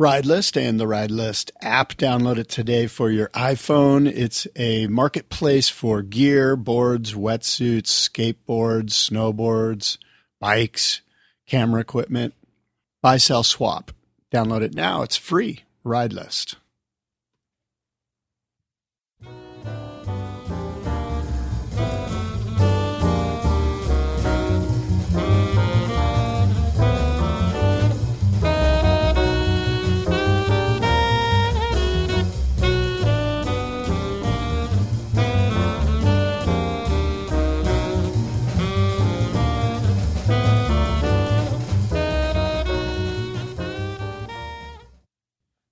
Ride List and the Ride List app. Download it today for your iPhone. It's a marketplace for gear, boards, wetsuits, skateboards, snowboards, bikes, camera equipment. Buy, sell, swap. Download it now. It's free. Ride List.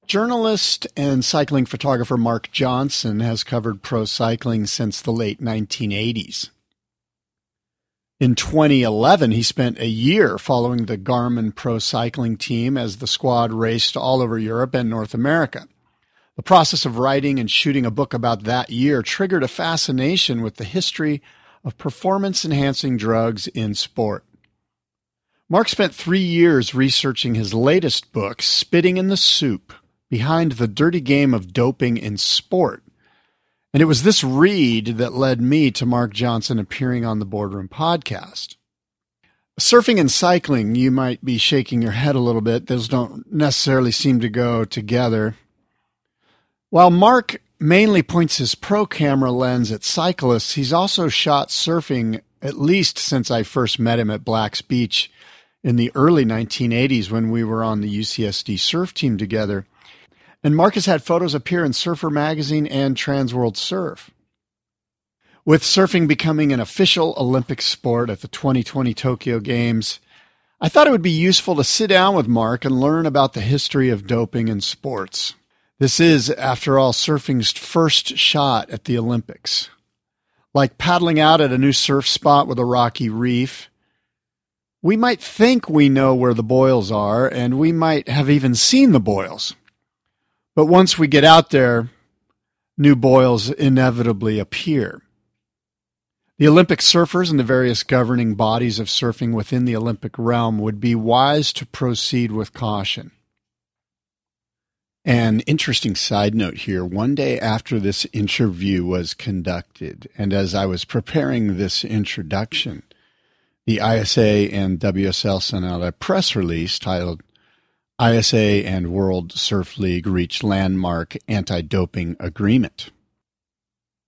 Journalist and cycling photographer Mark Johnson has covered pro cycling since the late 1980s. In 2011, he spent a year following the Garmin pro cycling team as the squad raced all over Europe and North America. The process of writing and shooting a book about that year triggered a fascination with the history of performance enhancing drugs in sport. Mark spent three years researching his latest book, Spitting in the Soup behind the dirty game of doping in sport. And it was this read that led me to Mark Johnson appearing on the Boardroom podcast. Surfing and cycling, you might be shaking your head a little bit. Those don't necessarily seem to go together. While Mark mainly points his pro camera lens at cyclists, he's also shot surfing at least since I first met him at Black's Beach in the early 1980s when we were on the UCSD surf team together. And Marcus had photos appear in Surfer Magazine and Transworld Surf. With surfing becoming an official Olympic sport at the 2020 Tokyo Games, I thought it would be useful to sit down with Mark and learn about the history of doping in sports. This is, after all, surfing's first shot at the Olympics. Like paddling out at a new surf spot with a rocky reef, we might think we know where the boils are, and we might have even seen the boils. But once we get out there, new boils inevitably appear. The Olympic surfers and the various governing bodies of surfing within the Olympic realm would be wise to proceed with caution. An interesting side note here one day after this interview was conducted, and as I was preparing this introduction, the ISA and WSL sent out a press release titled ISA and World Surf League reach landmark anti doping agreement.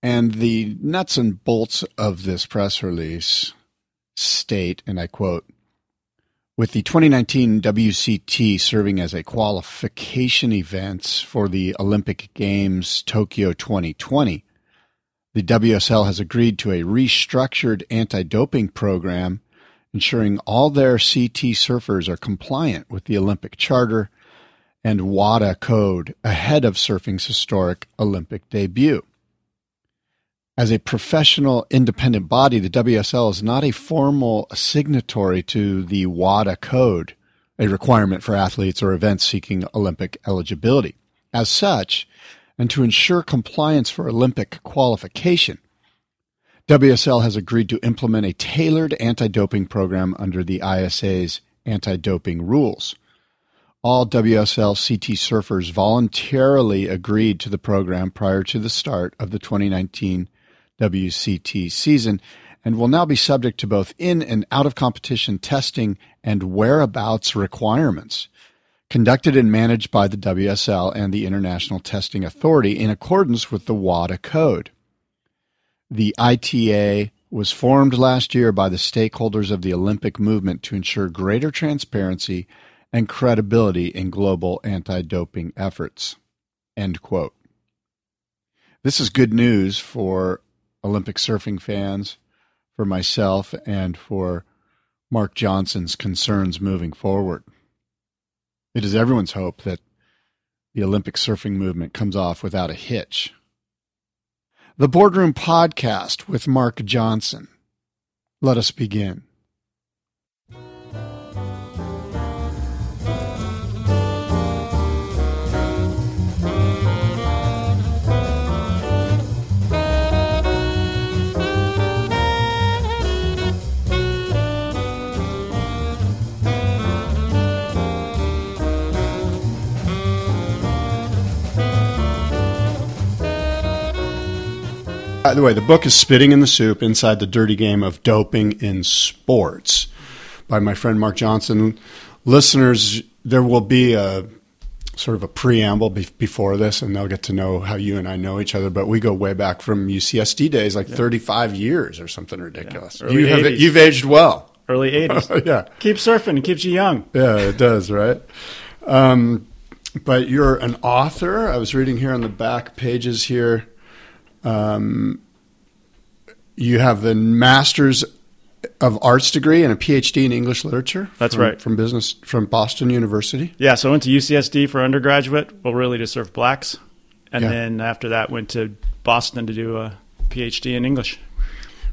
And the nuts and bolts of this press release state, and I quote, with the 2019 WCT serving as a qualification event for the Olympic Games Tokyo 2020, the WSL has agreed to a restructured anti doping program ensuring all their CT surfers are compliant with the Olympic Charter and WADA code ahead of surfing's historic Olympic debut. As a professional independent body, the WSL is not a formal signatory to the WADA code, a requirement for athletes or events seeking Olympic eligibility. As such, and to ensure compliance for Olympic qualification, WSL has agreed to implement a tailored anti doping program under the ISA's anti doping rules. All WSL CT surfers voluntarily agreed to the program prior to the start of the 2019 WCT season and will now be subject to both in and out of competition testing and whereabouts requirements. conducted and managed by the WSL and the International Testing Authority in accordance with the WADA code. The ITA was formed last year by the stakeholders of the Olympic movement to ensure greater transparency and credibility in global anti doping efforts. End quote. This is good news for Olympic surfing fans, for myself, and for Mark Johnson's concerns moving forward. It is everyone's hope that the Olympic surfing movement comes off without a hitch. The Boardroom Podcast with Mark Johnson. Let us begin. By the way, the book is Spitting in the Soup Inside the Dirty Game of Doping in Sports by my friend Mark Johnson. Listeners, there will be a sort of a preamble be- before this, and they'll get to know how you and I know each other. But we go way back from UCSD days, like yeah. 35 years or something ridiculous. Yeah. You have, you've aged well. Early 80s. yeah. Keep surfing. It keeps you young. Yeah, it does, right? Um, but you're an author. I was reading here on the back pages here. Um, you have a master's of arts degree and a PhD in English literature. That's from, right. From business from Boston University. Yeah, so I went to UCSD for undergraduate, well, really to serve Black's, and yeah. then after that went to Boston to do a PhD in English.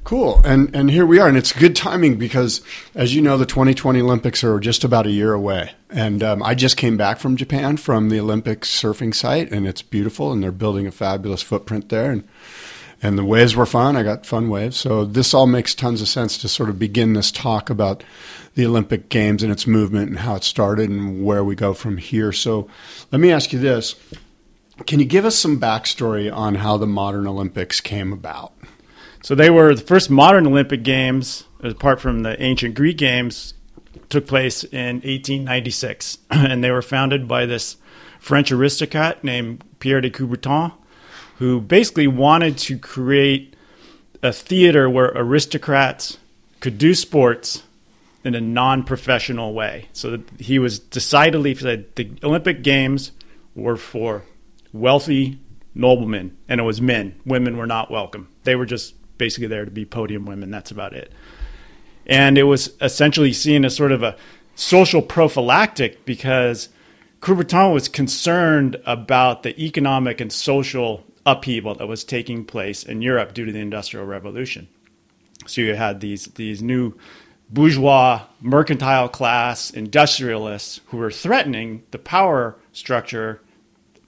Cool, and and here we are, and it's good timing because, as you know, the 2020 Olympics are just about a year away, and um, I just came back from Japan from the Olympic surfing site, and it's beautiful, and they're building a fabulous footprint there, and and the waves were fun. I got fun waves. So this all makes tons of sense to sort of begin this talk about the Olympic Games and its movement and how it started and where we go from here. So let me ask you this. Can you give us some backstory on how the modern Olympics came about? So they were the first modern Olympic Games, apart from the ancient Greek Games, took place in 1896. and they were founded by this French aristocrat named Pierre de Coubertin who basically wanted to create a theater where aristocrats could do sports in a non-professional way. So he was decidedly said the Olympic Games were for wealthy noblemen, and it was men. Women were not welcome. They were just basically there to be podium women. That's about it. And it was essentially seen as sort of a social prophylactic because Coubertin was concerned about the economic and social upheaval that was taking place in Europe due to the Industrial Revolution. So you had these these new bourgeois, mercantile class industrialists who were threatening the power structure,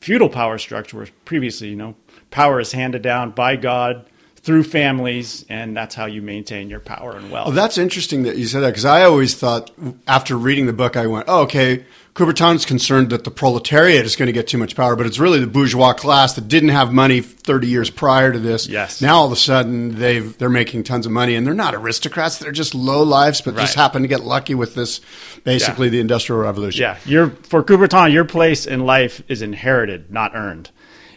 feudal power structure, where previously, you know, power is handed down by God through families, and that's how you maintain your power and wealth. Oh, that's interesting that you said that because I always thought after reading the book, I went, oh, okay, Coubertin's concerned that the proletariat is going to get too much power, but it's really the bourgeois class that didn't have money 30 years prior to this. Yes. Now all of a sudden they've they're making tons of money, and they're not aristocrats; they're just low lives, but right. just happen to get lucky with this, basically yeah. the industrial revolution. Yeah, your for Coubertin, your place in life is inherited, not earned,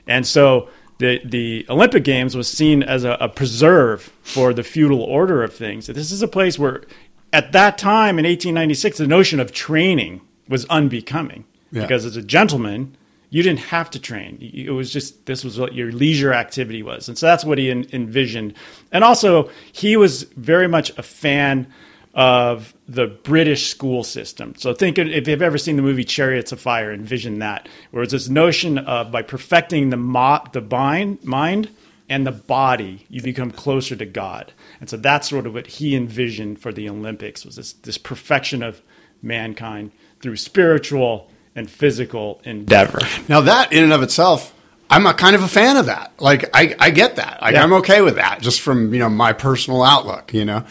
and so. The, the Olympic Games was seen as a, a preserve for the feudal order of things. This is a place where, at that time in 1896, the notion of training was unbecoming yeah. because as a gentleman you didn't have to train it was just this was what your leisure activity was and so that's what he en- envisioned and also he was very much a fan of the British school system. So think if you've ever seen the movie Chariots of Fire, envision that, where it's this notion of by perfecting the mo- the mind, mind and the body, you become closer to God. And so that's sort of what he envisioned for the Olympics was this this perfection of mankind through spiritual and physical endeavor. Now, that in and of itself, I'm a kind of a fan of that. Like, I, I get that. Like, yeah. I'm okay with that, just from you know my personal outlook. You know,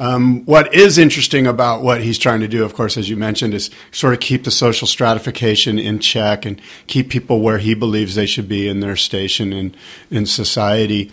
um, what is interesting about what he's trying to do, of course, as you mentioned, is sort of keep the social stratification in check and keep people where he believes they should be in their station in in society,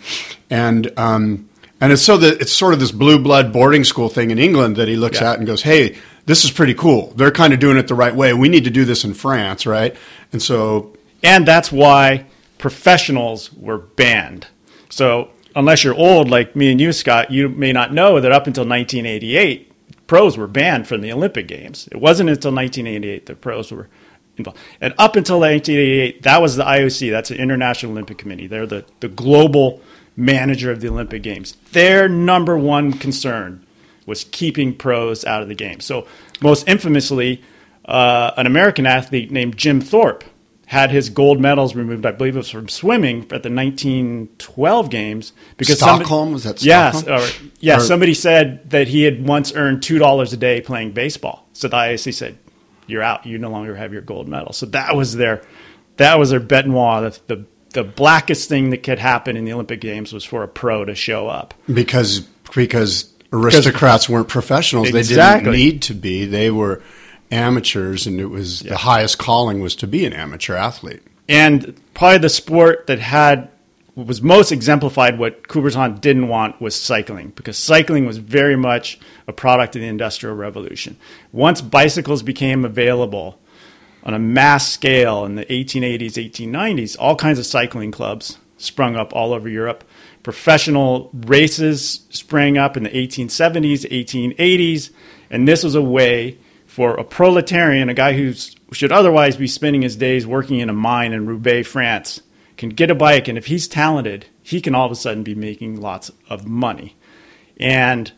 and. Um, and it's so that it's sort of this blue blood boarding school thing in England that he looks yeah. at and goes, "Hey, this is pretty cool. They're kind of doing it the right way. We need to do this in France, right? And so, and that's why professionals were banned. So unless you're old like me and you, Scott, you may not know that up until 1988, pros were banned from the Olympic Games. It wasn't until 1988 that pros were involved. And up until 1988, that was the IOC, that's the International Olympic Committee. They're the, the global manager of the Olympic Games. Their number one concern was keeping pros out of the game. So, most infamously, uh, an American athlete named Jim Thorpe had his gold medals removed. I believe it was from swimming at the 1912 games because Stockholm somebody, was that yes, yes. yeah. Or, somebody said that he had once earned two dollars a day playing baseball. So the IOC said, "You're out. You no longer have your gold medal." So that was their that was their bête noire. The, the the blackest thing that could happen in the Olympic Games was for a pro to show up because because aristocrats weren't professionals. Exactly. They didn't need to be. They were amateurs, and it was yeah. the highest calling was to be an amateur athlete. And probably the sport that had was most exemplified what Coubertin didn't want was cycling because cycling was very much a product of the Industrial Revolution. Once bicycles became available on a mass scale in the 1880s, 1890s, all kinds of cycling clubs sprung up all over Europe. Professional races sprang up in the 1870s, 1880s, and this was a way for a proletarian, a guy who should otherwise be spending his days working in a mine in Roubaix, France, can get a bike, and if he's talented, he can all of a sudden be making lots of money. And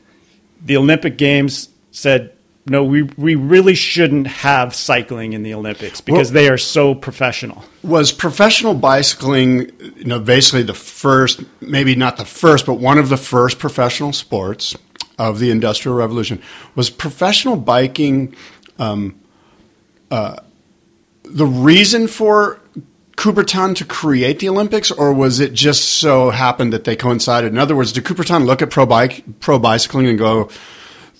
the Olympic Games said, no, we, we really shouldn't have cycling in the Olympics because well, they are so professional. Was professional bicycling, you know, basically the first, maybe not the first, but one of the first professional sports of the Industrial Revolution. Was professional biking um, uh, the reason for Coubertin to create the Olympics, or was it just so happened that they coincided? In other words, did Coubertin look at pro bike, pro bicycling and go,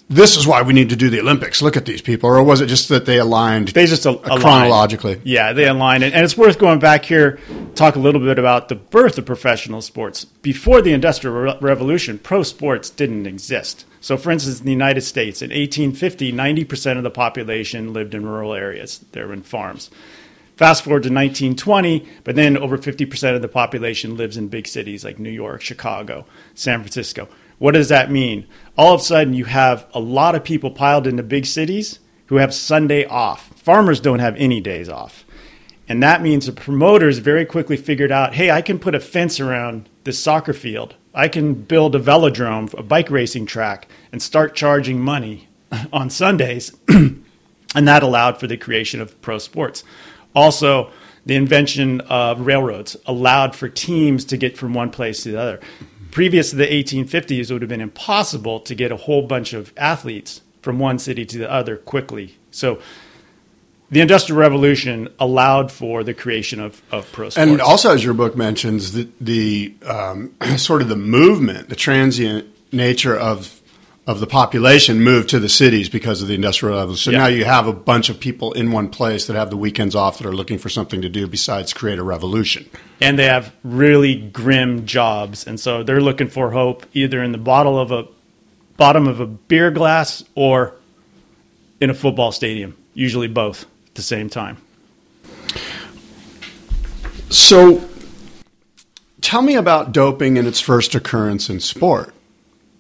"This is why we need to do the Olympics"? Look at these people, or was it just that they aligned? They just al- chronologically. Yeah, they aligned, and it's worth going back here, talk a little bit about the birth of professional sports. Before the Industrial Re- Revolution, pro sports didn't exist. So, for instance, in the United States, in 1850, 90% of the population lived in rural areas. They were in farms. Fast forward to 1920, but then over 50% of the population lives in big cities like New York, Chicago, San Francisco. What does that mean? All of a sudden, you have a lot of people piled into big cities who have Sunday off. Farmers don't have any days off. And that means the promoters very quickly figured out hey, I can put a fence around this soccer field I can build a velodrome, a bike racing track, and start charging money on Sundays. and that allowed for the creation of pro sports. Also, the invention of railroads allowed for teams to get from one place to the other. Previous to the 1850s, it would have been impossible to get a whole bunch of athletes from one city to the other quickly. So the Industrial Revolution allowed for the creation of, of pro sports. And also, as your book mentions, the, the um, sort of the movement, the transient nature of of the population moved to the cities because of the Industrial Revolution. So yeah. now you have a bunch of people in one place that have the weekends off that are looking for something to do besides create a revolution. And they have really grim jobs, and so they're looking for hope either in the bottle of a bottom of a beer glass or in a football stadium. Usually both at the same time. So, tell me about doping and its first occurrence in sport.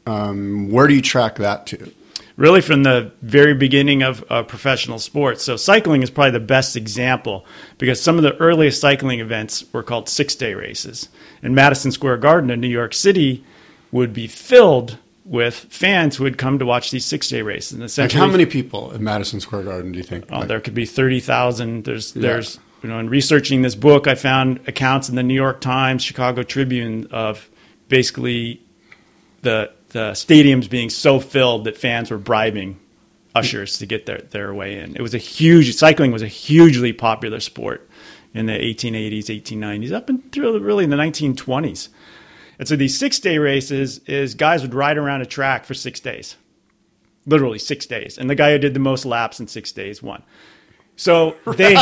Um, where do you track that to? Really, from the very beginning of uh, professional sports. So, cycling is probably the best example because some of the earliest cycling events were called six day races. And Madison Square Garden in New York City would be filled with fans who would come to watch these six day races. And essentially, like how many people at Madison Square Garden do you think? Oh, like, there could be thirty thousand. There's yeah. there's you know, in researching this book, I found accounts in the New York Times, Chicago Tribune of basically the the stadiums being so filled that fans were bribing ushers to get their, their way in. It was a huge cycling was a hugely popular sport in the 1880s, 1890s, up until really in the 1920s. And so these six day races is guys would ride around a track for six days, literally six days. And the guy who did the most laps in six days won. So they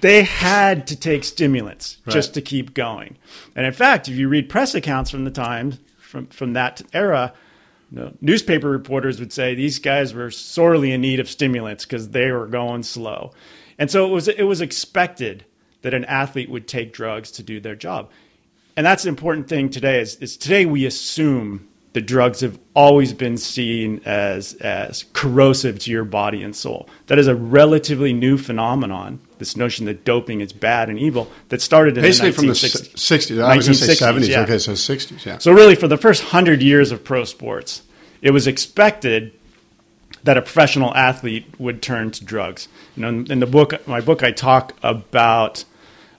they had to take stimulants right. just to keep going. And in fact, if you read press accounts from the time from from that era, know, newspaper reporters would say these guys were sorely in need of stimulants because they were going slow, and so it was it was expected that an athlete would take drugs to do their job, and that's an important thing today. Is, is today we assume the drugs have always been seen as as corrosive to your body and soul. That is a relatively new phenomenon. This notion that doping is bad and evil that started in basically the from the 1960s. 60s. I was going to say 1960s, 70s. yeah. Okay, so 60s. Yeah. So really, for the first hundred years of pro sports, it was expected that a professional athlete would turn to drugs. You know, in, in the book, my book, I talk about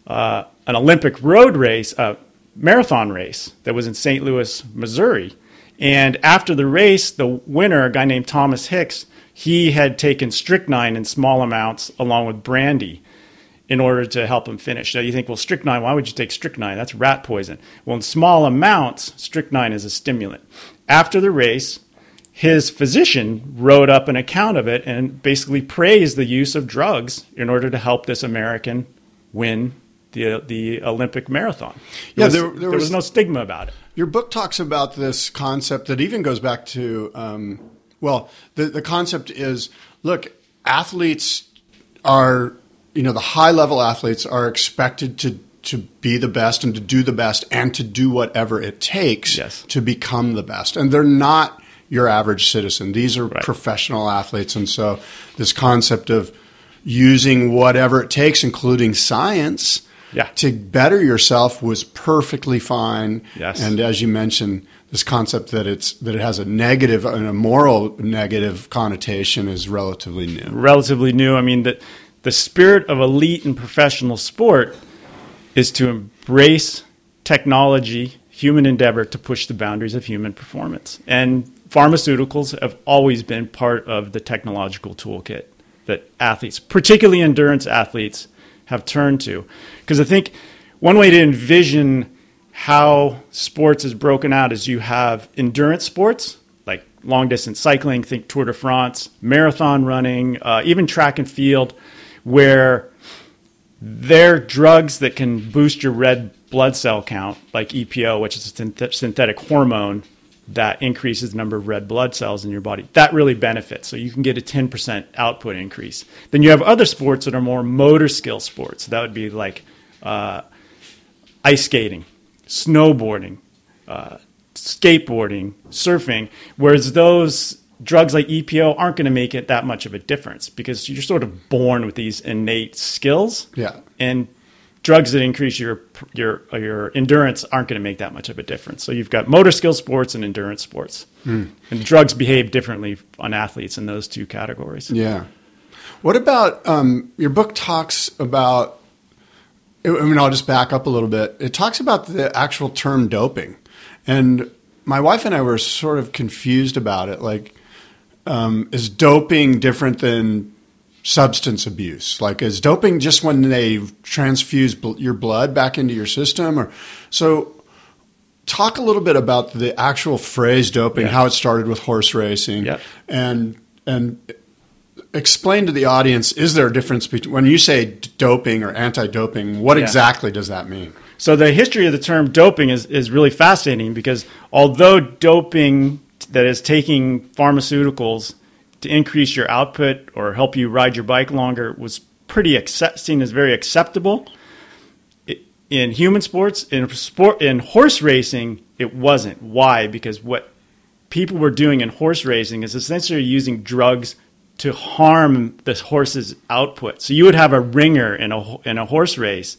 uh, an Olympic road race, a marathon race that was in St. Louis, Missouri. And after the race, the winner, a guy named Thomas Hicks, he had taken strychnine in small amounts along with brandy in order to help him finish. Now you think, well, strychnine, why would you take strychnine? That's rat poison. Well, in small amounts, strychnine is a stimulant. After the race, his physician wrote up an account of it and basically praised the use of drugs in order to help this American win the the Olympic marathon. There Yeah, was, there- there there was was- no stigma about it. Your book talks about this concept that even goes back to, um, well, the, the concept is look, athletes are, you know, the high level athletes are expected to, to be the best and to do the best and to do whatever it takes Yes. to become the best. And they're not your average citizen. These are Right. professional athletes. And so this concept of using whatever it takes, including science, Yeah. to better yourself was perfectly fine. Yes. And as you mentioned, this concept that it's that it has a negative and a moral negative connotation is relatively new. relatively new. I mean, the, the spirit of elite and professional sport is to embrace technology, human endeavor to push the boundaries of human performance. And pharmaceuticals have always been part of the technological toolkit that athletes, particularly endurance athletes, have turned to. Because I think one way to envision how sports is broken out is you have endurance sports like long distance cycling, think Tour de France, marathon running, uh, even track and field, where they're drugs that can boost your red blood cell count, like EPO, which is a synth- synthetic hormone that increases the number of red blood cells in your body. That really benefits. So you can get a 10% output increase. Then you have other sports that are more motor skill sports. That would be like uh, ice skating, snowboarding, uh, skateboarding, surfing, whereas those drugs like EPO aren't going to make it that much of a difference because you're sort of born with these innate skills. Yeah. And drugs that increase your your your endurance aren't going to make that much of a difference. So you've got motor skill sports and endurance sports. And drugs behave differently on athletes in those two categories. Yeah. What about um, your book talks about? I mean, I'll just back up a little bit. It talks about the actual term doping, and my wife and I were sort of confused about it. Like, um, is doping different than substance abuse? Like, is doping just when they transfuse bl- your blood back into your system, or so? Talk a little bit about the actual phrase doping, Yeah. how it started with horse racing, Yep. and and explain to the audience: is there a difference between when you say doping or anti-doping? What Yeah. exactly does that mean? So the history of the term doping is, is really fascinating because although doping that is taking pharmaceuticals to increase your output or help you ride your bike longer was pretty accept, seen as very acceptable in human sports in sport in horse racing it wasn't why because what people were doing in horse racing is essentially using drugs to harm the horse's output so you would have a ringer in a in a horse race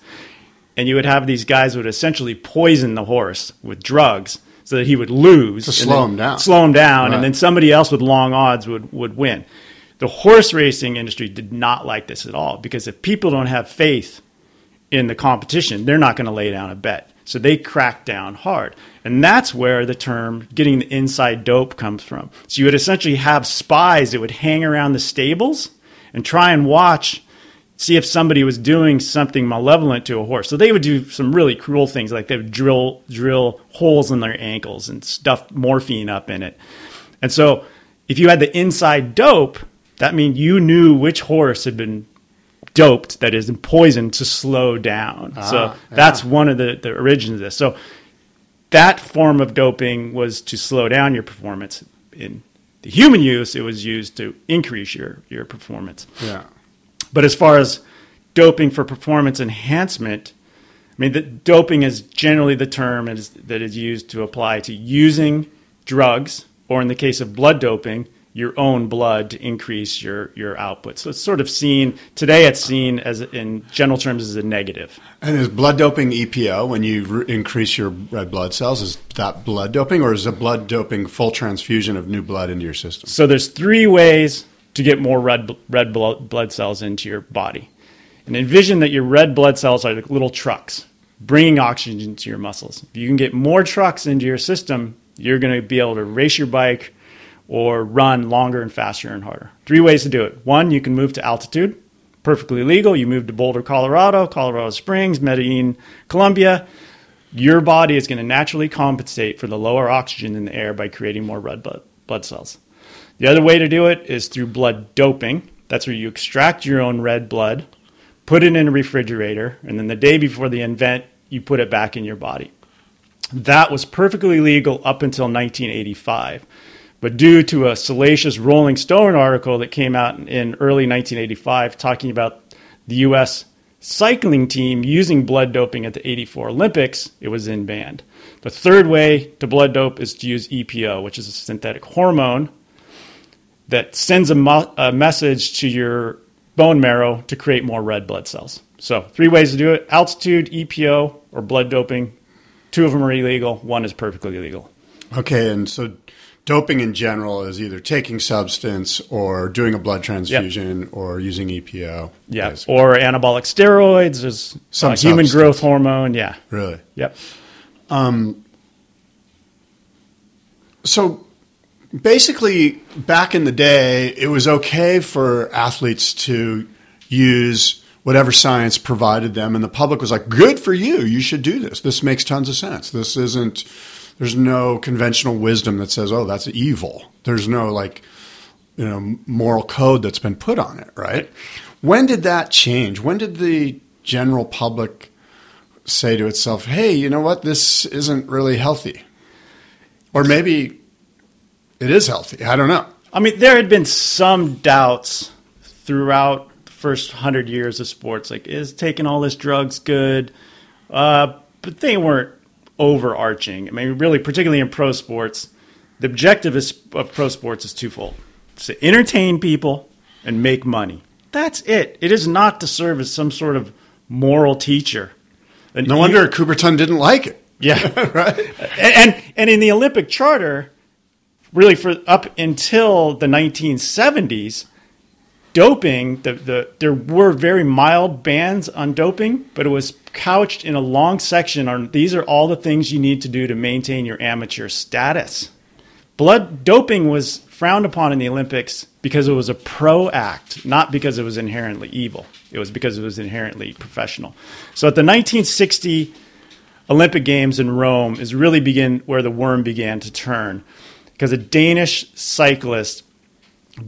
and you would have these guys would essentially poison the horse with drugs so that he would lose To slow him down. slow him down Right. and then somebody else with long odds would, would win the horse racing industry did not like this at all because if people don't have faith in the competition they're not going to lay down a bet so they crack down hard and that's where the term getting the inside dope comes from so you would essentially have spies that would hang around the stables and try and watch see if somebody was doing something malevolent to a horse. So they would do some really cruel things, like they would drill drill holes in their ankles and stuff morphine up in it. And so if you had the inside dope, that means you knew which horse had been doped, that is, poisoned to slow down. Ah, so that's one of the, the origins of this. So that form of doping was to slow down your performance. in the human use, it was used to increase your, your performance. Yeah. But as far as doping for performance enhancement, I mean, the, doping is generally the term is, that is used to apply to using drugs, or in the case of blood doping, your own blood to increase your, your output. So it's sort of seen today. It's seen as in general terms as a negative. And is blood doping EPO when you re- increase your red blood cells? Is that blood doping, or is it blood doping full transfusion of new blood into your system? So there's three ways to get more red red blood, blood cells into your body. And envision that your red blood cells are like little trucks bringing oxygen to your muscles. If you can get more trucks into your system, you're going to be able to race your bike or run longer and faster and harder. Three ways to do it. One, you can move to altitude, perfectly legal. You move to Boulder, Colorado, Colorado Springs, Medellin, Colombia. Your body is going to naturally compensate for the lower oxygen in the air by creating more red blood, blood cells. The other way to do it is through blood doping. That's where you extract your own red blood, put it in a refrigerator, and then the day before the event, you put it back in your body. That was perfectly legal up until 1985. But due to a salacious Rolling Stone article that came out in early 1985 talking about the U.S. cycling team using blood doping at the 84 Olympics, it was in banned. The third way to blood dope is to use EPO, which is a synthetic hormone that sends a, mo- a message to your bone marrow to create more red blood cells. So, three ways to do it altitude, EPO, or blood doping. Two of them are illegal, one is perfectly legal. Okay, and so doping in general is either taking substance or doing a blood transfusion yep. or using EPO. Yeah, or anabolic steroids is Some human growth hormone. Yeah, really. Yep. Um, so basically, back in the day, it was okay for athletes to use whatever science provided them, and the public was like, "Good for you! You should do this. This makes tons of sense. This isn't." There's no conventional wisdom that says, "Oh, that's evil." There's no like you know moral code that's been put on it, right? When did that change? When did the general public say to itself, "Hey, you know what? This isn't really healthy," or maybe it is healthy? I don't know. I mean, there had been some doubts throughout the first hundred years of sports. Like, is taking all this drugs good? Uh, but they weren't overarching. I mean, really, particularly in pro sports, the objective is, of pro sports is twofold: it's to entertain people and make money. That's it. It is not to serve as some sort of moral teacher. And no wonder Coubertin didn't like it. Yeah, right. And, and and in the Olympic Charter, really for up until the 1970s, doping, the, the, there were very mild bans on doping, but it was couched in a long section on these are all the things you need to do to maintain your amateur status. Blood doping was frowned upon in the Olympics because it was a pro act, not because it was inherently evil. It was because it was inherently professional. So at the 1960 Olympic Games in Rome is really begin where the worm began to turn because a Danish cyclist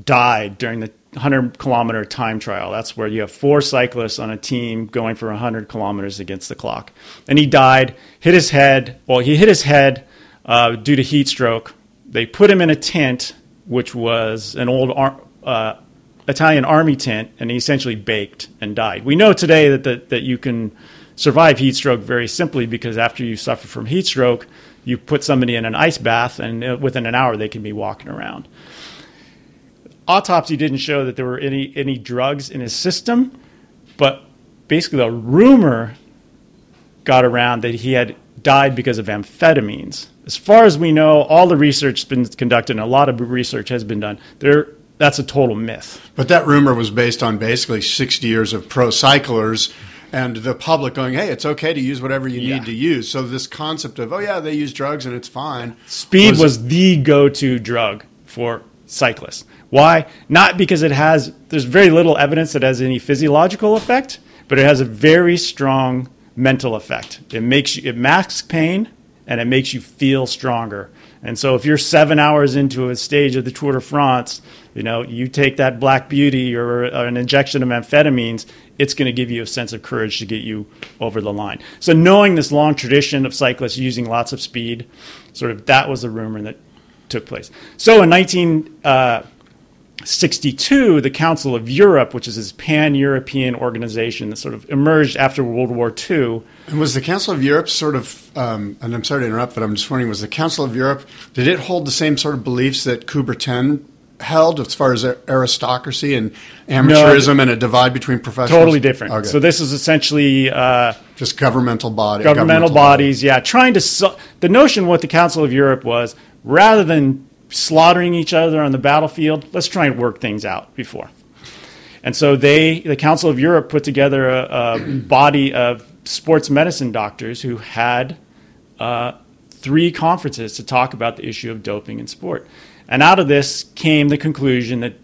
died during the 100 kilometer time trial. That's where you have four cyclists on a team going for 100 kilometers against the clock. And he died, hit his head. Well, he hit his head uh, due to heat stroke. They put him in a tent, which was an old ar- uh, Italian army tent, and he essentially baked and died. We know today that, that you can survive heat stroke very simply because after you suffer from heat stroke, you put somebody in an ice bath, and uh, within an hour they can be walking around autopsy didn't show that there were any any drugs in his system, but basically the rumor got around that he had died because of amphetamines. As far as we know, all the research has been conducted and a lot of research has been done. There that's a total myth. But that rumor was based on basically 60 years of pro cyclers and the public going, hey, it's okay to use whatever you yeah. need to use. So this concept of, oh, yeah, they use drugs and it's fine. Speed was, was the go to drug for cyclists. Why? Not because it has, there's very little evidence that it has any physiological effect, but it has a very strong mental effect. It makes you, it masks pain and it makes you feel stronger. And so if you're seven hours into a stage of the Tour de France, you know, you take that Black Beauty or, or an injection of amphetamines, it's going to give you a sense of courage to get you over the line. So knowing this long tradition of cyclists using lots of speed, sort of that was the rumor that took place. So in uh, 1962, the Council of Europe, which is this pan European organization that sort of emerged after World War II, And was the Council of Europe sort of, um, and I'm sorry to interrupt, but I'm just wondering, was the Council of Europe, did it hold the same sort of beliefs that Coubertin held as far as aristocracy and amateurism and a divide between professionals? totally different. Okay. So this is essentially uh, just governmental body, governmental bodies, yeah, trying to. So, the notion what the Council of Europe was, rather than slaughtering each other on the battlefield, let's try and work things out before. And so they, the Council of Europe, put together a, a body of sports medicine doctors who had uh, three conferences to talk about the issue of doping in sport. And out of this came the conclusion that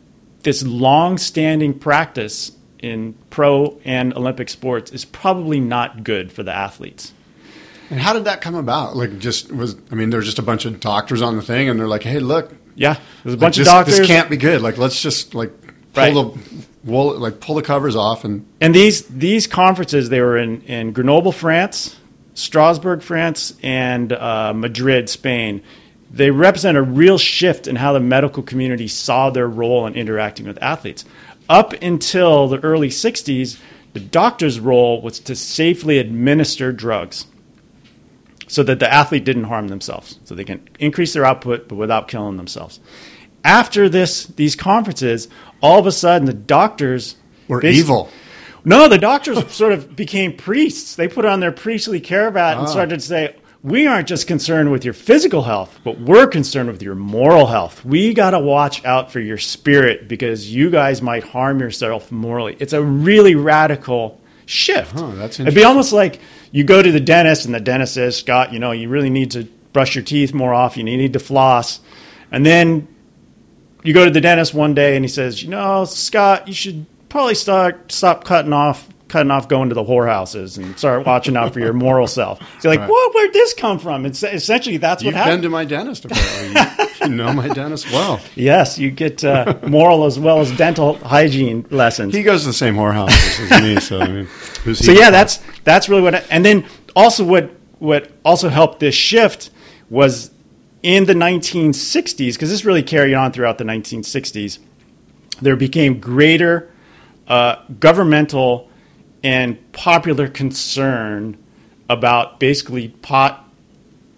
this long-standing practice in pro and Olympic sports is probably not good for the athletes. And how did that come about? Like, just was I mean, there was just a bunch of doctors on the thing, and they're like, "Hey, look, Yeah, there's a like, bunch this, of doctors. This can't be good. Like, let's just like pull Right. the wool, like pull the covers off, and And these these conferences they were in in Grenoble, France, Strasbourg, France, and uh, Madrid, Spain. They represent a real shift in how the medical community saw their role in interacting with athletes. Up until the early '60s, the doctor's role was to safely administer drugs so that the athlete didn't harm themselves, so they can increase their output but without killing themselves. After this, these conferences, all of a sudden the doctors we're evil. no, the doctors sort of became priests. They put on their priestly cravat and ah. started to say, "We aren't just concerned with your physical health, but we're concerned with your moral health. We got to watch out for your spirit because you guys might harm yourself morally." It's a really radical shift. Huh, that's It'd be almost like you go to the dentist and the dentist says, "Scott, you know, you really need to brush your teeth more often. You need to floss," and then you go to the dentist one day and he says, "You know, Scott, you should probably start stop cutting off cutting off going to the whorehouses and start watching out for your moral self." So you're like, Right. "What? Where'd this come from?" It's essentially that's what happened. You've what been to my dentist, apparently. you, know my dentist well. yes, you get uh, moral as well as dental hygiene lessons. He goes to the same whorehouses as me, so I mean, who's he so yeah, that's that's really what. I, And then also what what also helped this shift was in the 1960s because this really carried on throughout the 1960s. There became greater uh, governmental and popular concern about basically pot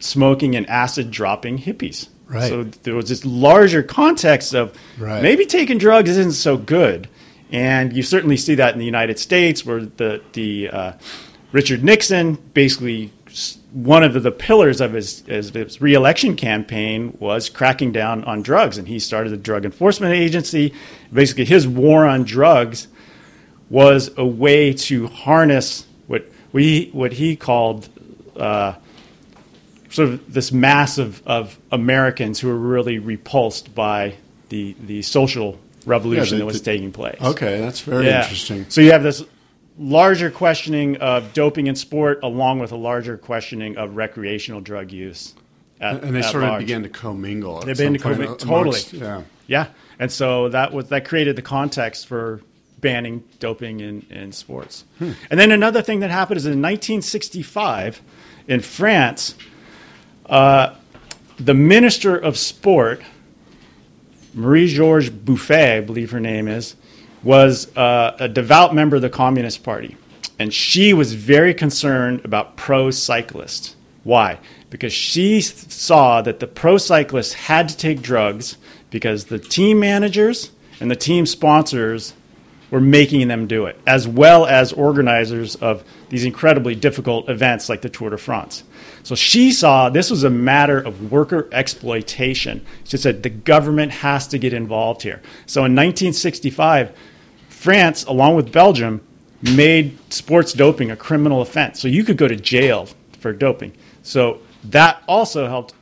smoking and acid dropping hippies. Right. So there was this larger context of Right. maybe taking drugs isn't so good, and you certainly see that in the United States, where the the uh, Richard Nixon basically one of the, the pillars of his, his, his reelection campaign was cracking down on drugs, and he started the Drug Enforcement Agency. Basically, his war on drugs was a way to harness what we what he called uh, sort of this mass of, of Americans who were really repulsed by the the social revolution the- that was taking place. Okay, that's very Yeah. interesting. So you have this larger questioning of doping in sport, along with a larger questioning of recreational drug use. At, And they sort of large. began to commingle. They began to commingle- totally. Yeah. Yeah, and so that was that created the context for banning doping in, in sports. Hmm. And then another thing that happened is in 1965 in France, uh, the minister of sport, Marie Georges Buffet, I believe her name is, was uh, a devout member of the Communist Party. And she was very concerned about pro cyclists. Why? Because she saw that the pro cyclists had to take drugs because the team managers and the team sponsors were making them do it, as well as organizers of these incredibly difficult events like the Tour de France. So she saw this was a matter of worker exploitation. She said the government has to get involved here. So in 1965, France, along with Belgium, made sports doping a criminal offense. So you could go to jail for doping. So that also helped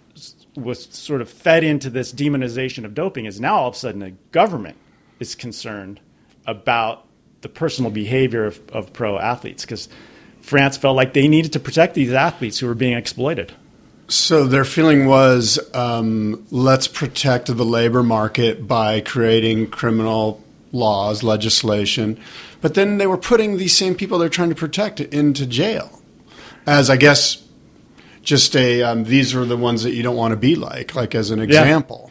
was sort of fed into this demonization of doping is now all of a sudden the government is concerned about the personal behavior of, of pro athletes because France felt like they needed to protect these athletes who were being exploited. So their feeling was, um, let's protect the labor market by creating criminal laws, legislation, but then they were putting these same people they're trying to protect into jail, as I guess just a um, these are the ones that you don't want to be like, like as an example.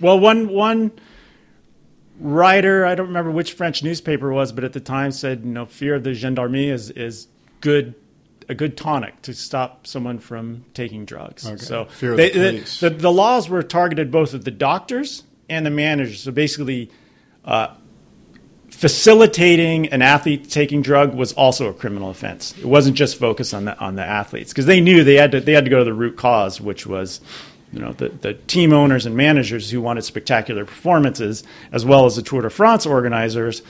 Well, one one writer, I don't remember which French newspaper it was, but at the time said, you know, fear of the gendarmerie is is good a good tonic to stop someone from taking drugs. Okay. So Fear of they- the the, the laws were targeted both at the doctors and the managers. So basically, uh, facilitating an athlete taking drug was also a criminal offense. It wasn't just focused on the on the athletes because they knew they had to they had to go to the root cause, which was you know the, the team owners and managers who wanted spectacular performances, as well as the Tour de France organizers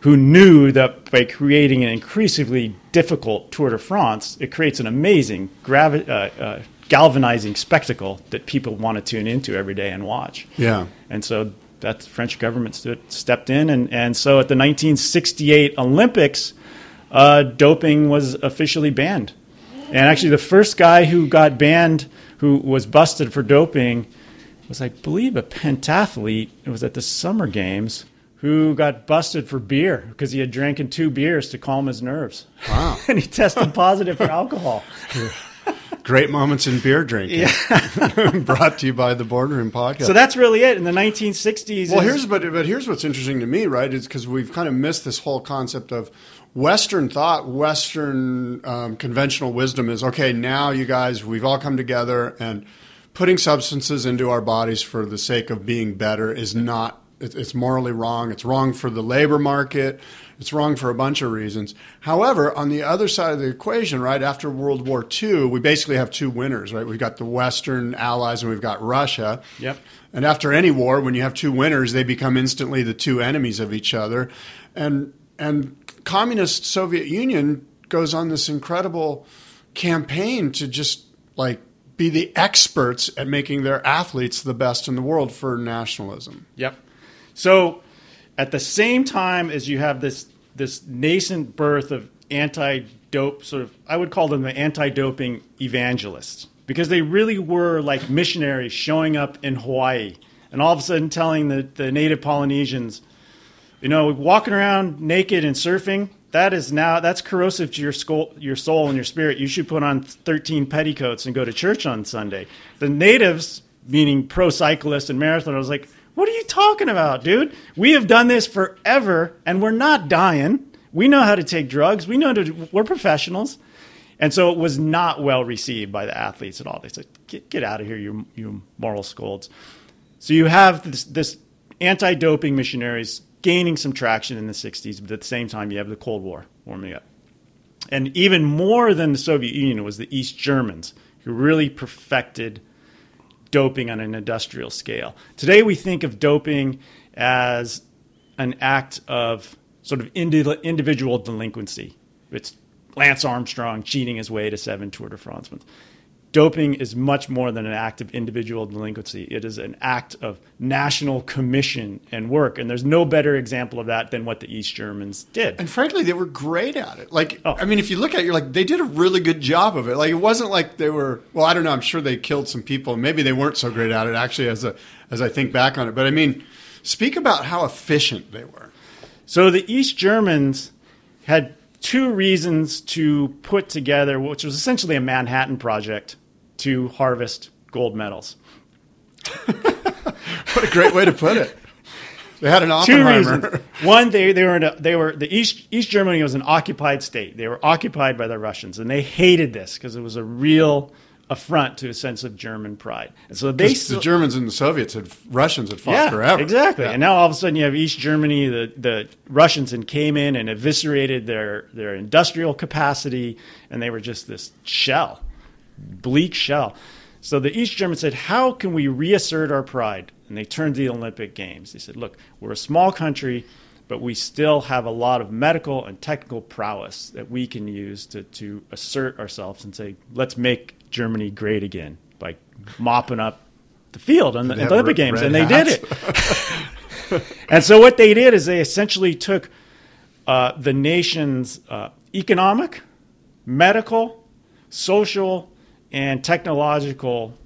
who knew that by creating an increasingly difficult Tour de France, it creates an amazing gravi- uh, uh, galvanizing spectacle that people want to tune into every day and watch. Yeah. And so that French government stood, stepped in. And, and so at the 1968 Olympics, uh, doping was officially banned. And actually, the first guy who got banned, who was busted for doping, was, I believe, a pentathlete. It was at the Summer Games who got busted for beer because he had drinking two beers to calm his nerves. Wow. and he tested positive for alcohol. Great moments in beer drinking. Yeah. Brought to you by the Boardroom Podcast. So that's really it. In the 1960s, Well, is- here's but but here's what's interesting to me, right? Is because we've kind of missed this whole concept of Western thought, Western um, conventional wisdom is okay. Now, you guys, we've all come together, and putting substances into our bodies for the sake of being better is not, it's morally wrong. It's wrong for the labor market. It's wrong for a bunch of reasons. However, on the other side of the equation, right after World War II, we basically have two winners, right? We've got the Western allies and we've got Russia. Yep. And after any war, when you have two winners, they become instantly the two enemies of each other. And and communist Soviet Union goes on this incredible campaign to just like be the experts at making their athletes the best in the world for nationalism. Yep. So at the same time as you have this this nascent birth of anti-dope sort of I would call them the anti-doping evangelists because they really were like missionaries showing up in Hawaii and all of a sudden telling the, the native Polynesians, you know, walking around naked and surfing, that is now that's corrosive to your soul, your soul and your spirit. You should put on 13 petticoats and go to church on Sunday. The natives, meaning pro cyclists and marathoners, like, what are you talking about, dude? We have done this forever and we're not dying. We know how to take drugs. We know to, we're professionals. And so it was not well received by the athletes at all. They said, get, get out of here, you, you moral scolds. So you have this, this anti-doping missionaries gaining some traction in the 60s, but at the same time, you have the Cold War warming up. And even more than the Soviet Union was the East Germans who really perfected doping on an industrial scale. Today, we think of doping as an act of sort of indi- individual delinquency. It's Lance Armstrong cheating his way to seven Tour de France wins doping is much more than an act of individual delinquency. It is an act of national commission and work. And there's no better example of that than what the East Germans did. And frankly, they were great at it. Like, oh. I mean, if you look at it, you're like, they did a really good job of it. Like, it wasn't like they were, well, I don't know. I'm sure they killed some people. Maybe they weren't so great at it, actually, as, a, as I think back on it. But I mean, speak about how efficient they were. So the East Germans had two reasons to put together, which was essentially a Manhattan Project to harvest gold medals. what a great way to put it. They had an Oppenheimer. Two reasons. One, they, they were a, they were the East East Germany was an occupied state. They were occupied by the Russians, and they hated this because it was a real affront to a sense of German pride. And so they the Germans and the Soviets had Russians had fought yeah, forever. Exactly. Yeah. And now all of a sudden you have East Germany, the, the Russians and came in and eviscerated their, their industrial capacity and they were just this shell bleak shell. So the East Germans said, How can we reassert our pride? And they turned to the Olympic Games. They said, Look, we're a small country, but we still have a lot of medical and technical prowess that we can use to, to assert ourselves and say, Let's make Germany great again by mopping up the field on the, the Olympic Games. And they hats. did it. and so what they did is they essentially took uh, the nation's uh, economic, medical, social, and technological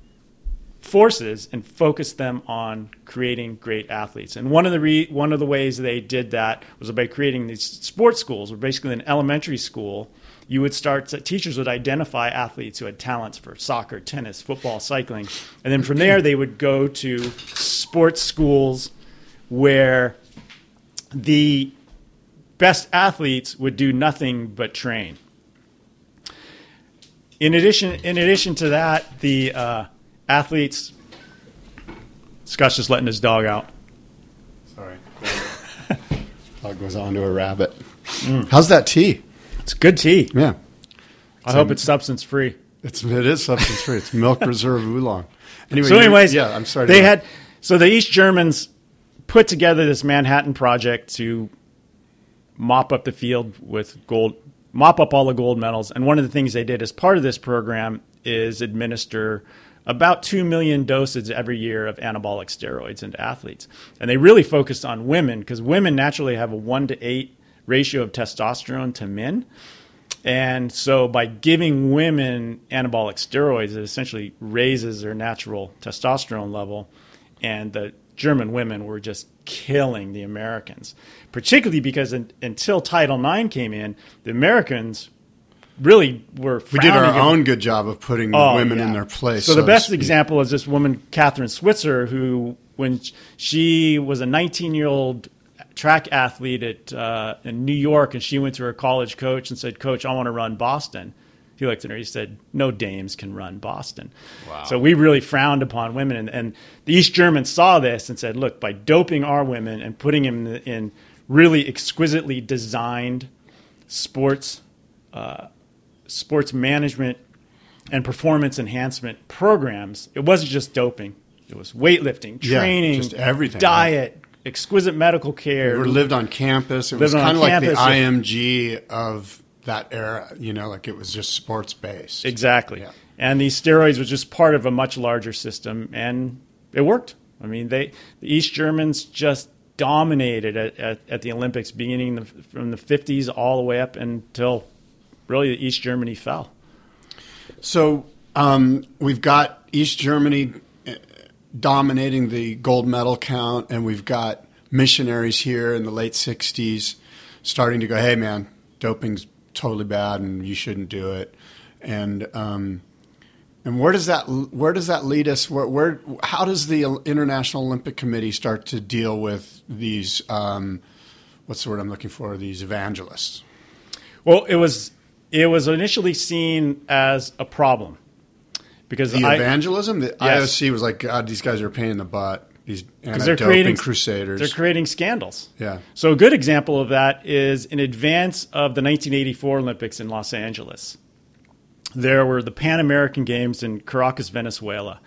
forces and focus them on creating great athletes. And one of the re- one of the ways they did that was by creating these sports schools, where basically in elementary school. You would start to, teachers would identify athletes who had talents for soccer, tennis, football, cycling, and then from there they would go to sports schools where the best athletes would do nothing but train in addition, in addition to that, the uh, athletes. Scott's just letting his dog out. Sorry. dog goes on to a rabbit. Mm. How's that tea? It's good tea. Yeah. I hope it's substance free. It's it is substance free. It's milk reserve oolong. Anyway, so anyways, yeah, I'm sorry. They had so the East Germans put together this Manhattan project to mop up the field with gold mop up all the gold medals. And one of the things they did as part of this program is administer about 2 million doses every year of anabolic steroids into athletes. And they really focused on women because women naturally have a 1 to 8 ratio of testosterone to men. And so by giving women anabolic steroids, it essentially raises their natural testosterone level. And the German women were just killing the Americans, particularly because in, until Title IX came in, the Americans really were. We did our own good job of putting oh, women yeah. in their place. So, so the best example is this woman, Kathrine Switzer, who, when she was a 19 year old track athlete at uh, in New York, and she went to her college coach and said, "Coach, I want to run Boston." He looked at her. He said, "No dames can run Boston." Wow. So we really frowned upon women, and, and, the East Germans saw this and said, "Look, by doping our women and putting them in, in really exquisitely designed sports, uh, sports management, and performance enhancement programs, it wasn't just doping. It was weightlifting, training, yeah, just everything, diet." Right? Exquisite medical care. We lived on campus. It was kind of like the IMG of that era, you know, like it was just sports based. Exactly. Yeah. And these steroids was just part of a much larger system, and it worked. I mean, they the East Germans just dominated at, at, at the Olympics, beginning the, from the 50s all the way up until really the East Germany fell. So um, we've got East Germany uh, dominating the gold medal count, and we've got missionaries here in the late 60s starting to go, hey, man, doping's totally bad and you shouldn't do it. And um, and where does that where does that lead us? Where, where how does the International Olympic Committee start to deal with these? Um, what's the word I'm looking for? These evangelists. Well, it was it was initially seen as a problem because the I, evangelism, the yes. IOC was like, God, these guys are a pain in the butt. These because they're creating crusaders. They're creating scandals. yeah. So a good example of that is in advance of the 1984 Olympics in Los Angeles. There were the Pan American Games in Caracas, Venezuela.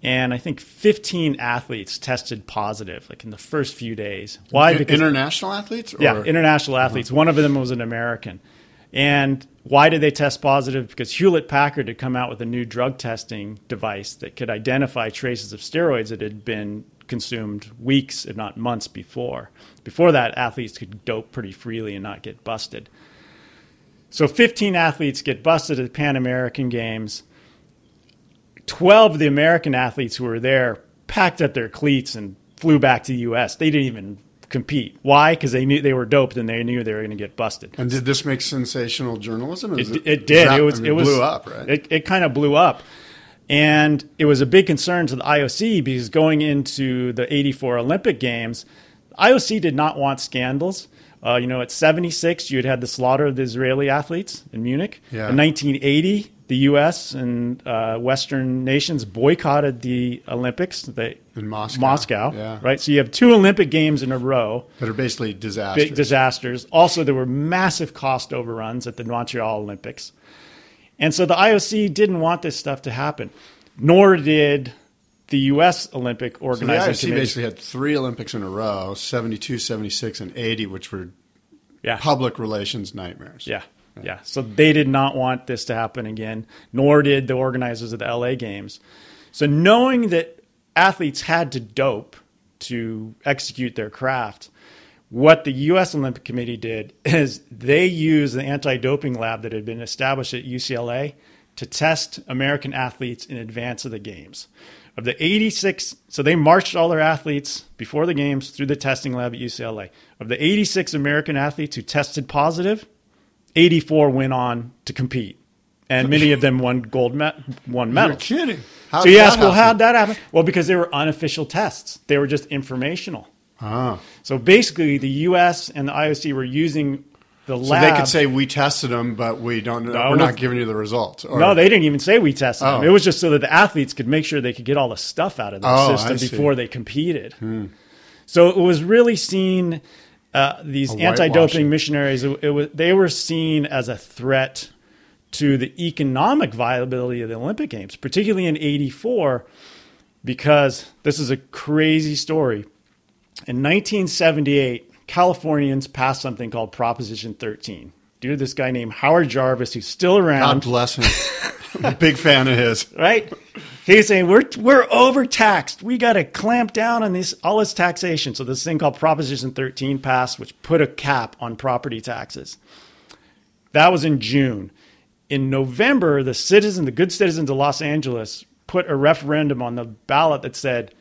And I think 15 athletes tested positive, like in the first few days. Why? Because international athletes? Or? yeah, international athletes. Uh-huh. One of them was an American. And why did they test positive? Because Hewlett Packard had come out with a new drug testing device that could identify traces of steroids that had been consumed weeks, if not months before. Before that, athletes could dope pretty freely and not get busted. So 15 athletes get busted at the Pan American Games. 12 of the American athletes who were there packed up their cleats and flew back to the U.S. They didn't even compete. Why? Because they knew they were doped and they knew they were going to get busted. And did this make sensational journalism? Is It, it did. that- it was. I mean, it was blew up, right? It, it kind of blew up, and it was a big concern to the IOC because going into the '84 Olympic Games, IOC did not want scandals. Uh, you know, at '76, you had had the slaughter of the Israeli athletes in Munich. Yeah. In 1980, the U.S. and uh, Western nations boycotted the Olympics. They, In Moscow. Moscow, Yeah. right? So you have two Olympic Games in a row that are basically disasters. big disasters. Also, there were massive cost overruns at the Montreal Olympics. And so the IOC didn't want this stuff to happen, nor did the U.S. Olympic So the IOC Committee. basically had three Olympics in a row 72, 76, and 80, which were yeah. public relations nightmares. Yeah. Yeah. So they did not want this to happen again, nor did the organizers of the LA Games. So knowing that athletes had to dope to execute their craft, what the U.S. Olympic Committee did is they used the anti doping lab that had been established at UCLA to test American athletes in advance of the games. Of the 86, so they marched all their athletes before the games through the testing lab at UCLA. Of the 86 American athletes who tested positive, 84 went on to compete, and many of them won gold me- won You're medals. kidding. How so did you that ask, well, happen? how'd that happen? Well, because they were unofficial tests; they were just informational. Ah. So basically, the U.S. and the IOC were using the So they could say we tested them, but we don't. know. No, we're not giving you the results. Or, no, they didn't even say we tested them. Oh. It was just so that the athletes could make sure they could get all the stuff out of the Oh, system. Hmm. before they competed. So it was really seen. Uh, these anti-doping missionaries, it, it was, they were seen as a threat to the economic viability of the Olympic Games, particularly in '84, because this is a crazy story. In 1978, Californians passed something called Proposition 13. Due to this guy named Howard Jarvis, who's still around God bless him. I'm a big fan of his. right? He's saying we're we're overtaxed. We got to clamp down on this all this taxation. So this thing called Proposition 13 passed, which put a cap on property taxes. That was in June. In November, the citizen, the good citizens of Los Angeles, put a referendum on the ballot that said,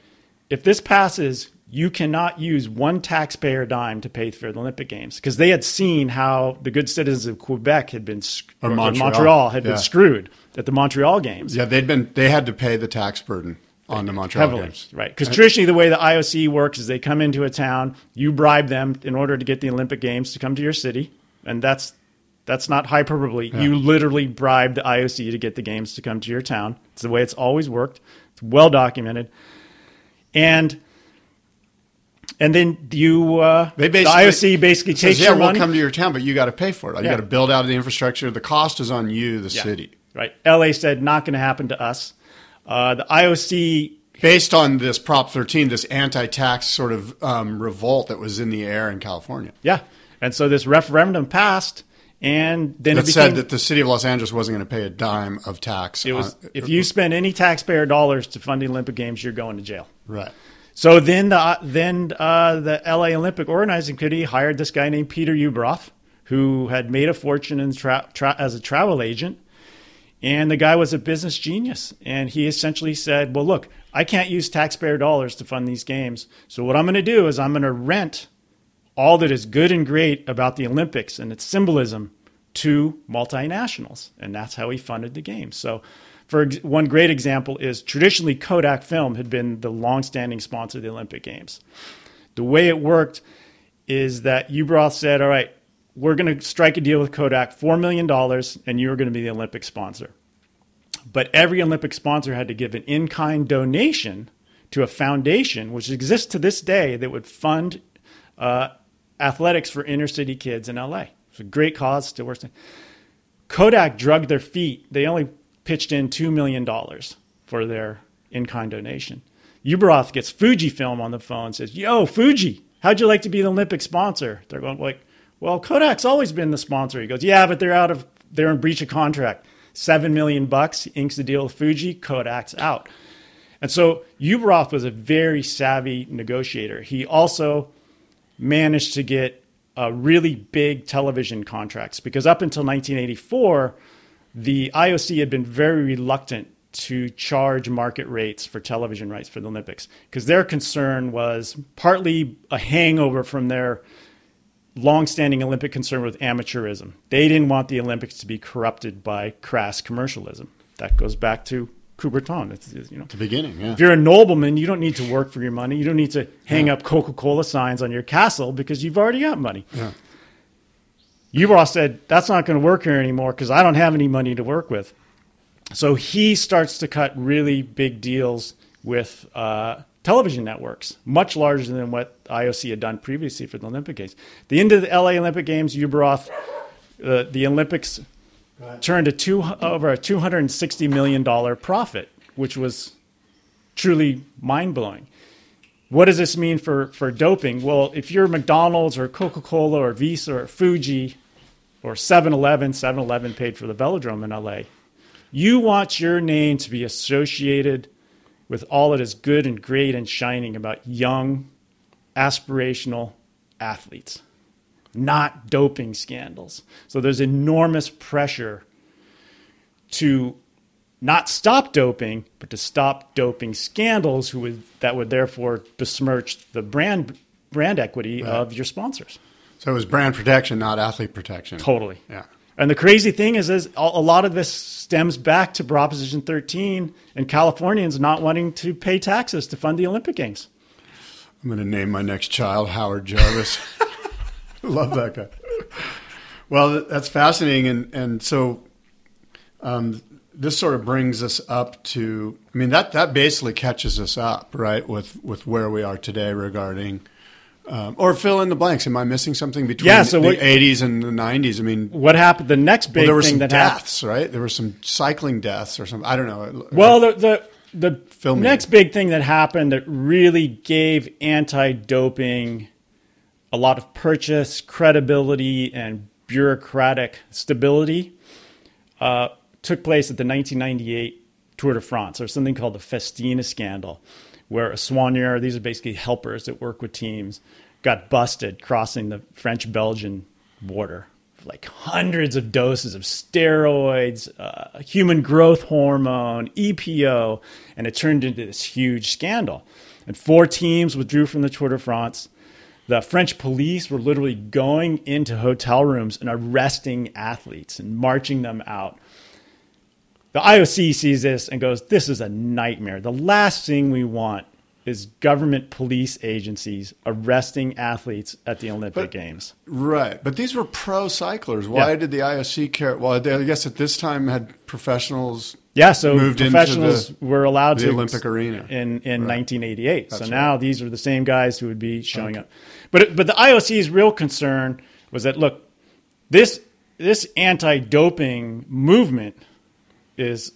if this passes, you cannot use one taxpayer dime to pay for the Olympic Games because they had seen how the good citizens of Quebec had been Or or Montreal. Montreal had Yeah. been screwed at the Montreal Games Yeah, they'd been. They had to pay the tax burden on the Montreal heavily, Games. right? Because traditionally, the way the IOC works is they come into a town, you bribe them in order to get the Olympic Games to come to your city, and that's that's not hyperbole. You literally bribe the IOC to get the games to come to your town. It's the way it's always worked. It's well documented, and and then you uh, They basically, the IOC basically takes says, yeah, your we'll money. come to your town, but you got to pay for it. You Yeah. got to build out the infrastructure. The cost is on you, the Yeah. city, Right. LA said not going to happen to us. Uh, the IOC based on this Prop 13, this anti-tax sort of um, revolt that was in the air in California. Yeah. And so this referendum passed, and then That it became, said that the city of Los Angeles wasn't going to pay a dime of tax. it was on- if you spend any taxpayer dollars to fund the Olympic Games, you're going to jail. right. So then the then uh, the LA Olympic Organizing Committee hired this guy named Peter Ueberroth, who had made a fortune tra- tra- as a travel agent, and the guy was a business genius. And he essentially said, "Well, look, I can't use taxpayer dollars to fund these games. So what I'm going to do is I'm going to rent all that is good and great about the Olympics and its symbolism to multinationals. And that's how he funded the games. So, for one great example is traditionally Kodak Film had been the longstanding sponsor of the Olympic Games. The way it worked is that Ueberroth said, All right, we're going to strike a deal with Kodak, $4 million, and you're going to be the Olympic sponsor. But every Olympic sponsor had to give an in kind donation to a foundation which exists to this day that would fund uh, athletics for inner city kids in LA. It's a great cause, still works. Kodak drugged their feet. They only pitched in $2 million for their in kind donation. Ueberroth gets Fujifilm on the phone and says, Yo, Fuji, how'd you like to be the Olympic sponsor? They're going like, Well, Kodak's always been the sponsor. He goes, Yeah, but they're out of they're in breach of contract. Seven million bucks, inks the deal with Fuji, Kodak's out. And so Ueberroth was a very savvy negotiator. He also managed to get uh, really big television contracts because up until 1984, the IOC had been very reluctant to charge market rates for television rights for the Olympics because their concern was partly a hangover from their longstanding Olympic concern with amateurism. They didn't want the Olympics to be corrupted by crass commercialism. That goes back to Coubertin. It's, you know, The beginning, yeah. if you're a nobleman, you don't need to work for your money. You don't need to hang up Coca-Cola signs on your castle because you've already got money. Yeah. Ueberroth said, that's not going to work here anymore because I don't have any money to work with. So he starts to cut really big deals with uh, television networks, much larger than what IOC had done previously for the Olympic Games. The end of the LA Olympic Games, Ueberroth, uh, the Olympics turned a two, over a $260 million profit, which was truly mind blowing. What does this mean for, for doping? Well, if you're McDonald's or Coca Cola or Visa or Fuji or 7 Eleven, 7 Eleven paid for the velodrome in LA, you want your name to be associated with all that is good and great and shining about young, aspirational athletes, not doping scandals. So there's enormous pressure to not stop doping, but to stop doping scandals who would, that would therefore besmirch the brand brand equity of your sponsors. So it was brand protection, not athlete protection. Totally. Yeah. And the crazy thing is, is a lot of this stems back to Proposition 13 and Californians not wanting to pay taxes to fund the Olympic Games. I'm going to name my next child Howard Jarvis. Love that guy. Well, that's fascinating, and and so um, this sort of brings us up to. I mean, that that basically catches us up, right, with with where we are today regarding. Um, or fill in the blanks. Am I missing something between Yeah, so the 80s and the 90s? I mean, What happened? The next big well, there were thing some that happened. deaths, right? There were some cycling deaths or something. I don't know. Well, the the, the next big thing that happened that really gave anti-doping a lot of purchase, credibility, and bureaucratic stability uh, took place at the 1998 Tour de France. or something called the Festina scandal, where a soigneur, these are basically helpers that work with teams, got busted crossing the French-Belgian border. Like hundreds of doses of steroids, uh, human growth hormone, EPO, and it turned into this huge scandal. And four teams withdrew from the Tour de France. The French police were literally going into hotel rooms and arresting athletes and marching them out. The IOC sees this and goes, This is a nightmare. The last thing we want is government police agencies arresting athletes at the Olympic But- Games. Right, but these were pro cyclers. Why Yeah. did the IOC care? Well, they, I guess at this time had professionals. Yeah, so moved into professionals the- were allowed the to Olympic arena. in in Right. 1988. so That's now right. these are the same guys who would be showing up. But but the IOC's real concern was that look, this this anti-doping movement is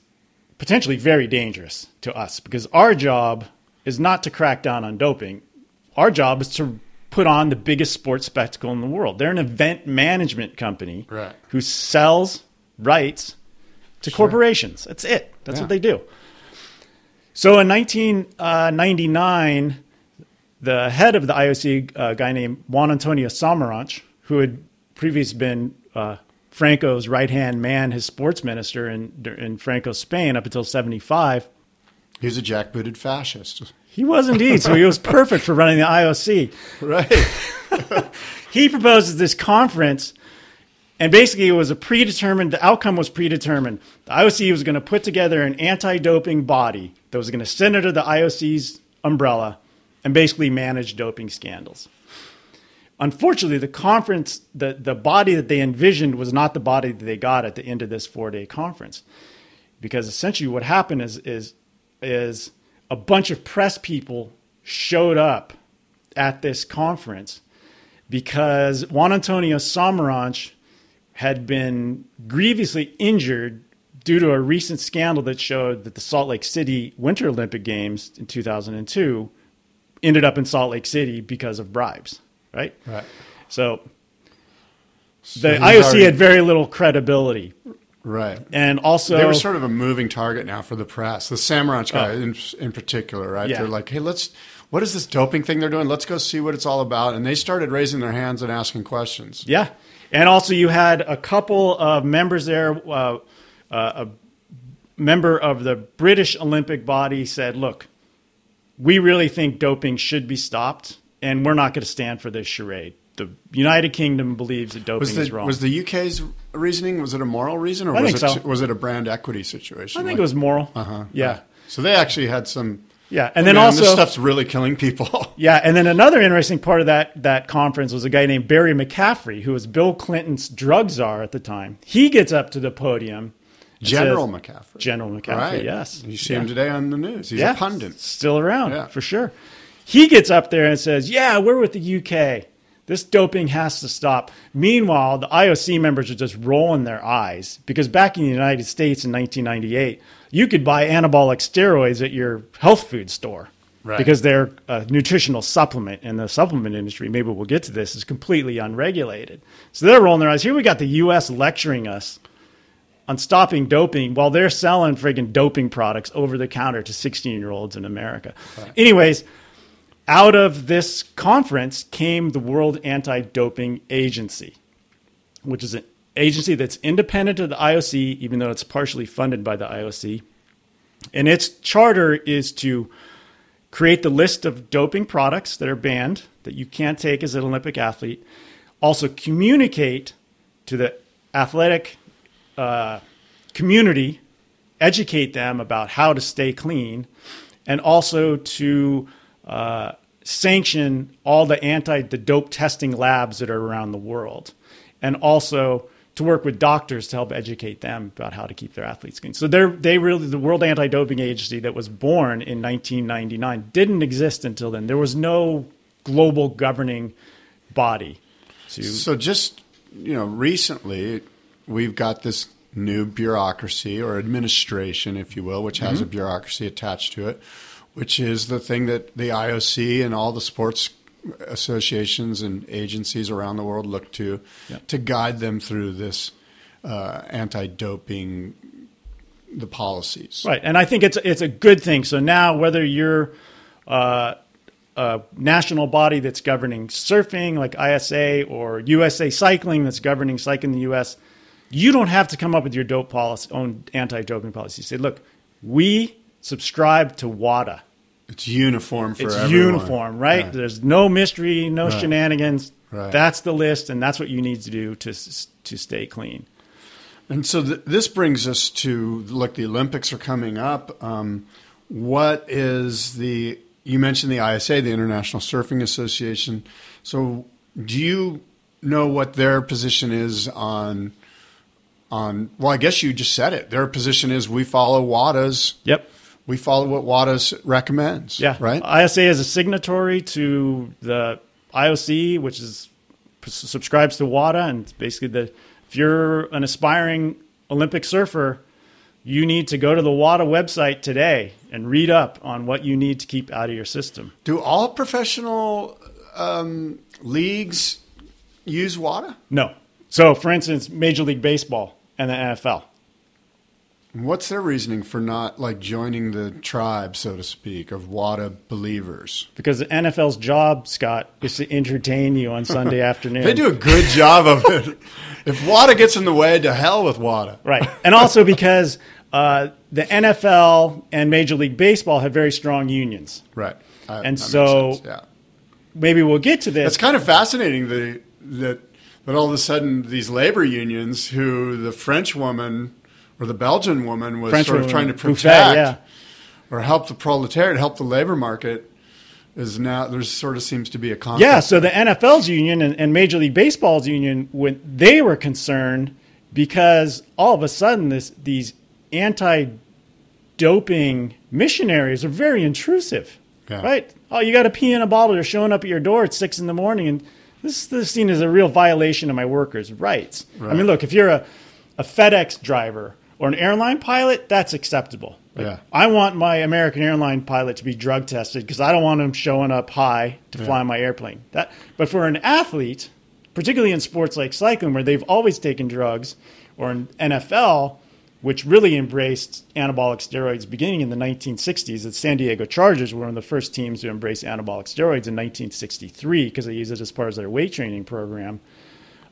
potentially very dangerous to us because our job is not to crack down on doping. Our job is to put on the biggest sports spectacle in the world. They're an event management company Right. who sells rights to corporations. That's it. That's Yeah. what they do. So in 1999, the head of the IOC, a guy named Juan Antonio Samaranch, who had previously been uh, Franco's right hand man, his sports minister in, in Franco's Spain up until 75, He was a jackbooted fascist. he was indeed. so he was perfect for running the IOC. Right. he proposes this conference and basically it was a predetermined the outcome was predetermined the ioc was going to put together an anti-doping body that was going to sit under the ioc's umbrella and basically manage doping scandals unfortunately the conference the, the body that they envisioned was not the body that they got at the end of this four-day conference. Because essentially what happened is is is a bunch of press people showed up at this conference because Juan Antonio Samaranch had been grievously injured due to a recent scandal that showed that the Salt Lake City Winter Olympic Games in 2002 ended up in Salt Lake City because of bribes, right? Right. So So the IOC already- had very little credibility. Right. And also, they were sort of a moving target now for the press. The Samaranch guy Oh. in, in particular, right? Yeah. They're like, hey, let's, what is this doping thing they're doing? Let's go see what it's all about. And they started raising their hands and asking questions. Yeah, and also you had a couple of members there. Uh, uh, a member of the British Olympic body said, "Look, we really think doping should be stopped, and we're not going to stand for this charade." The United Kingdom believes that doping Was is the, wrong. was the UK's reasoning, was it a moral reason or I was, it, so. was it a brand equity situation? I think Like- it was moral. Uh-huh. Yeah, So they actually had some. yeah, and "Oh, then man, also this stuff's really killing people. Yeah, and then another interesting part of that that conference was a guy named Barry McCaffrey, who was Bill Clinton's drug czar at the time. He gets up to the podium. General says- McCaffrey. General McCaffrey, Right. yes. You see Yeah. him today on the news. He's yeah, a pundit. Still around, Yeah. for sure. He gets up there and says, Yeah, we're with the UK. This doping has to stop. Meanwhile, the IOC members are just rolling their eyes because back in the United States in 1998, you could buy anabolic steroids at your health food store Right. because they're a nutritional supplement, and the supplement industry, maybe we'll get to this, is completely unregulated. So they're rolling their eyes. Here we got the U.S. lecturing us on stopping doping while they're selling friggin' doping products over the counter to 16 year olds in America. Anyways, out of this conference came the World Anti Doping Agency, which is an agency that's independent of the IOC, even though it's partially funded by the IOC. And its charter is to create the list of doping products that are banned that you can't take as an Olympic athlete, also communicate to the athletic uh, community, educate them about how to stay clean, and also to uh, sanction all the anti the dope testing labs that are around the world, and also to work with doctors to help educate them about how to keep their athletes clean. So they're they really the World Anti-Doping Agency that was born in 1999 didn't exist until then. There was no global governing body to So just you know, recently we've got this new bureaucracy or administration, if you will, which has a mm-hmm. bureaucracy attached to it, which is the thing that the IOC and all the sports associations and agencies around the world look to Yep. to guide them through this uh, anti-doping the policies. Right, and I think it's it's a good thing. So now, whether you're uh, a national body that's governing surfing, like ISA, or USA Cycling that's governing cycling in the U.S., you don't have to come up with your dope policy, own anti-doping policy. Say, look, we subscribe to WADA. It's uniform for It's everyone. uniform, right? Right. There's no mystery, no Right. shenanigans. Right. That's the list, and that's what you need to do to to stay clean. And so th- this brings us to look. The Olympics are coming up. Um, what is the? You mentioned the ISA, the International Surfing Association. So do you know what their position is on? On well, I guess you just said it. Their position is we follow WADA's. Yep. We follow what WADA's recommends. Yeah, Right. ISA is a signatory to the IOC, which is subscribes to WADA, and basically the if you're an aspiring Olympic surfer, you need to go to the WADA website today and read up on what you need to keep out of your system. do all professional um, leagues use WADA? No. So, for instance, Major League Baseball and the NFL. What's their reasoning for not like joining the tribe, so to speak, of WADA believers? Because the NFL's job, Scott, is to entertain you on Sunday afternoon. They do a good job of it. If WADA gets in the way, to hell with WADA. Right. And also because uh, the NFL and Major League Baseball have very strong unions. Right. Uh, And so- yeah, Maybe we'll get to this. it's kind of fascinating the, that that all of a sudden these labor unions, who the French woman or the Belgian woman was French sort of woman, trying to Buffet, protect yeah. or help the proletariat, help the labor market, is now there sort of seems to be a conflict. Yeah, so the NFL's union and, and Major League Baseball's union, when they were concerned because all of a sudden this these anti-doping missionaries are very intrusive, Yeah. right? Oh, you got to pee in a bottle. They're showing up at your door at six in the morning, and this, this scene is a real violation of my workers' rights. I mean, look, if you're a, a FedEx driver or an airline pilot, that's acceptable. Like, Yeah. I want my American airline pilot to be drug tested because I don't want him showing up high to fly my airplane. That, but for an athlete, particularly in sports like cycling, where they've always taken drugs, or in NFL, which really embraced anabolic steroids beginning in the 1960s. The San Diego Chargers were one of the first teams to embrace anabolic steroids in 1963 because they used it as part of their weight training program.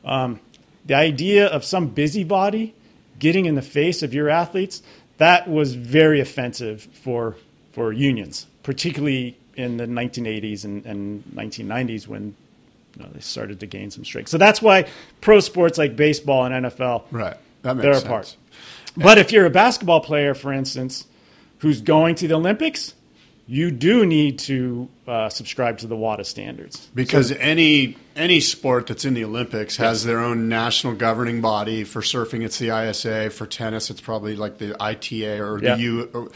Um, the idea of some busybody getting in the face of your athletes that was very offensive for for unions, particularly in the 1980s and, and 1990s when you know, they started to gain some strength. So that's why pro sports like baseball and NFL Right. That makes they're sense. apart. But if you're a basketball player, for instance, who's going to the Olympics, you do need to uh, subscribe to the WADA standards. Because any any sport that's in the Olympics has their own national governing body. For surfing, it's the ISA. For tennis, it's probably like the ITA or Yeah. the U or,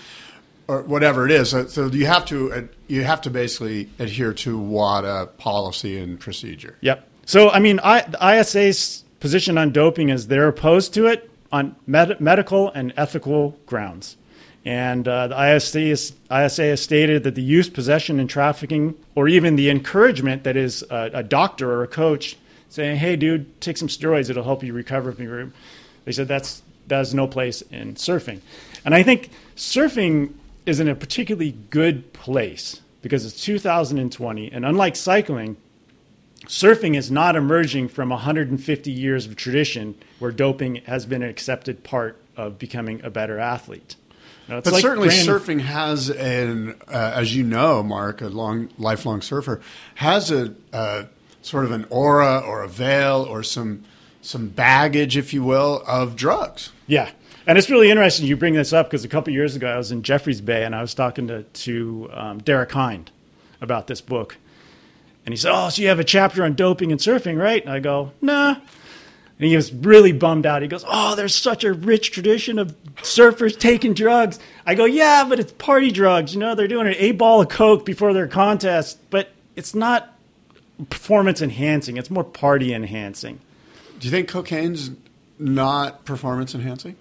or whatever it is. So, so you have to uh, you have to basically adhere to WADA policy and procedure. Yep. So, I mean, I, the ISA's position on doping is they're opposed to it on med- medical and ethical grounds. And uh, the ISA, is, ISA has stated that the use, possession, and trafficking, or even the encouragement that is a, a doctor or a coach saying, hey, dude, take some steroids, it'll help you recover from your. They said that's, that has no place in surfing. And I think surfing is in a particularly good place because it's 2020. And unlike cycling, surfing is not emerging from 150 years of tradition where doping has been an accepted part of becoming a better athlete. It's But like certainly, brand- surfing has an, uh, as you know, Mark, a long, lifelong surfer, has a uh, sort of an aura or a veil or some some baggage, if you will, of drugs. Yeah. And it's really interesting you bring this up because a couple years ago I was in Jeffreys Bay and I was talking to, to um, Derek Hynd about this book. And he said, Oh, so you have a chapter on doping and surfing, right? And I go, Nah. And he was really bummed out. He goes, Oh, there's such a rich tradition of surfers taking drugs. I go, Yeah, but it's party drugs. You know, they're doing an eight ball of Coke before their contest, but it's not performance enhancing, it's more party enhancing. Do you think cocaine's not performance enhancing?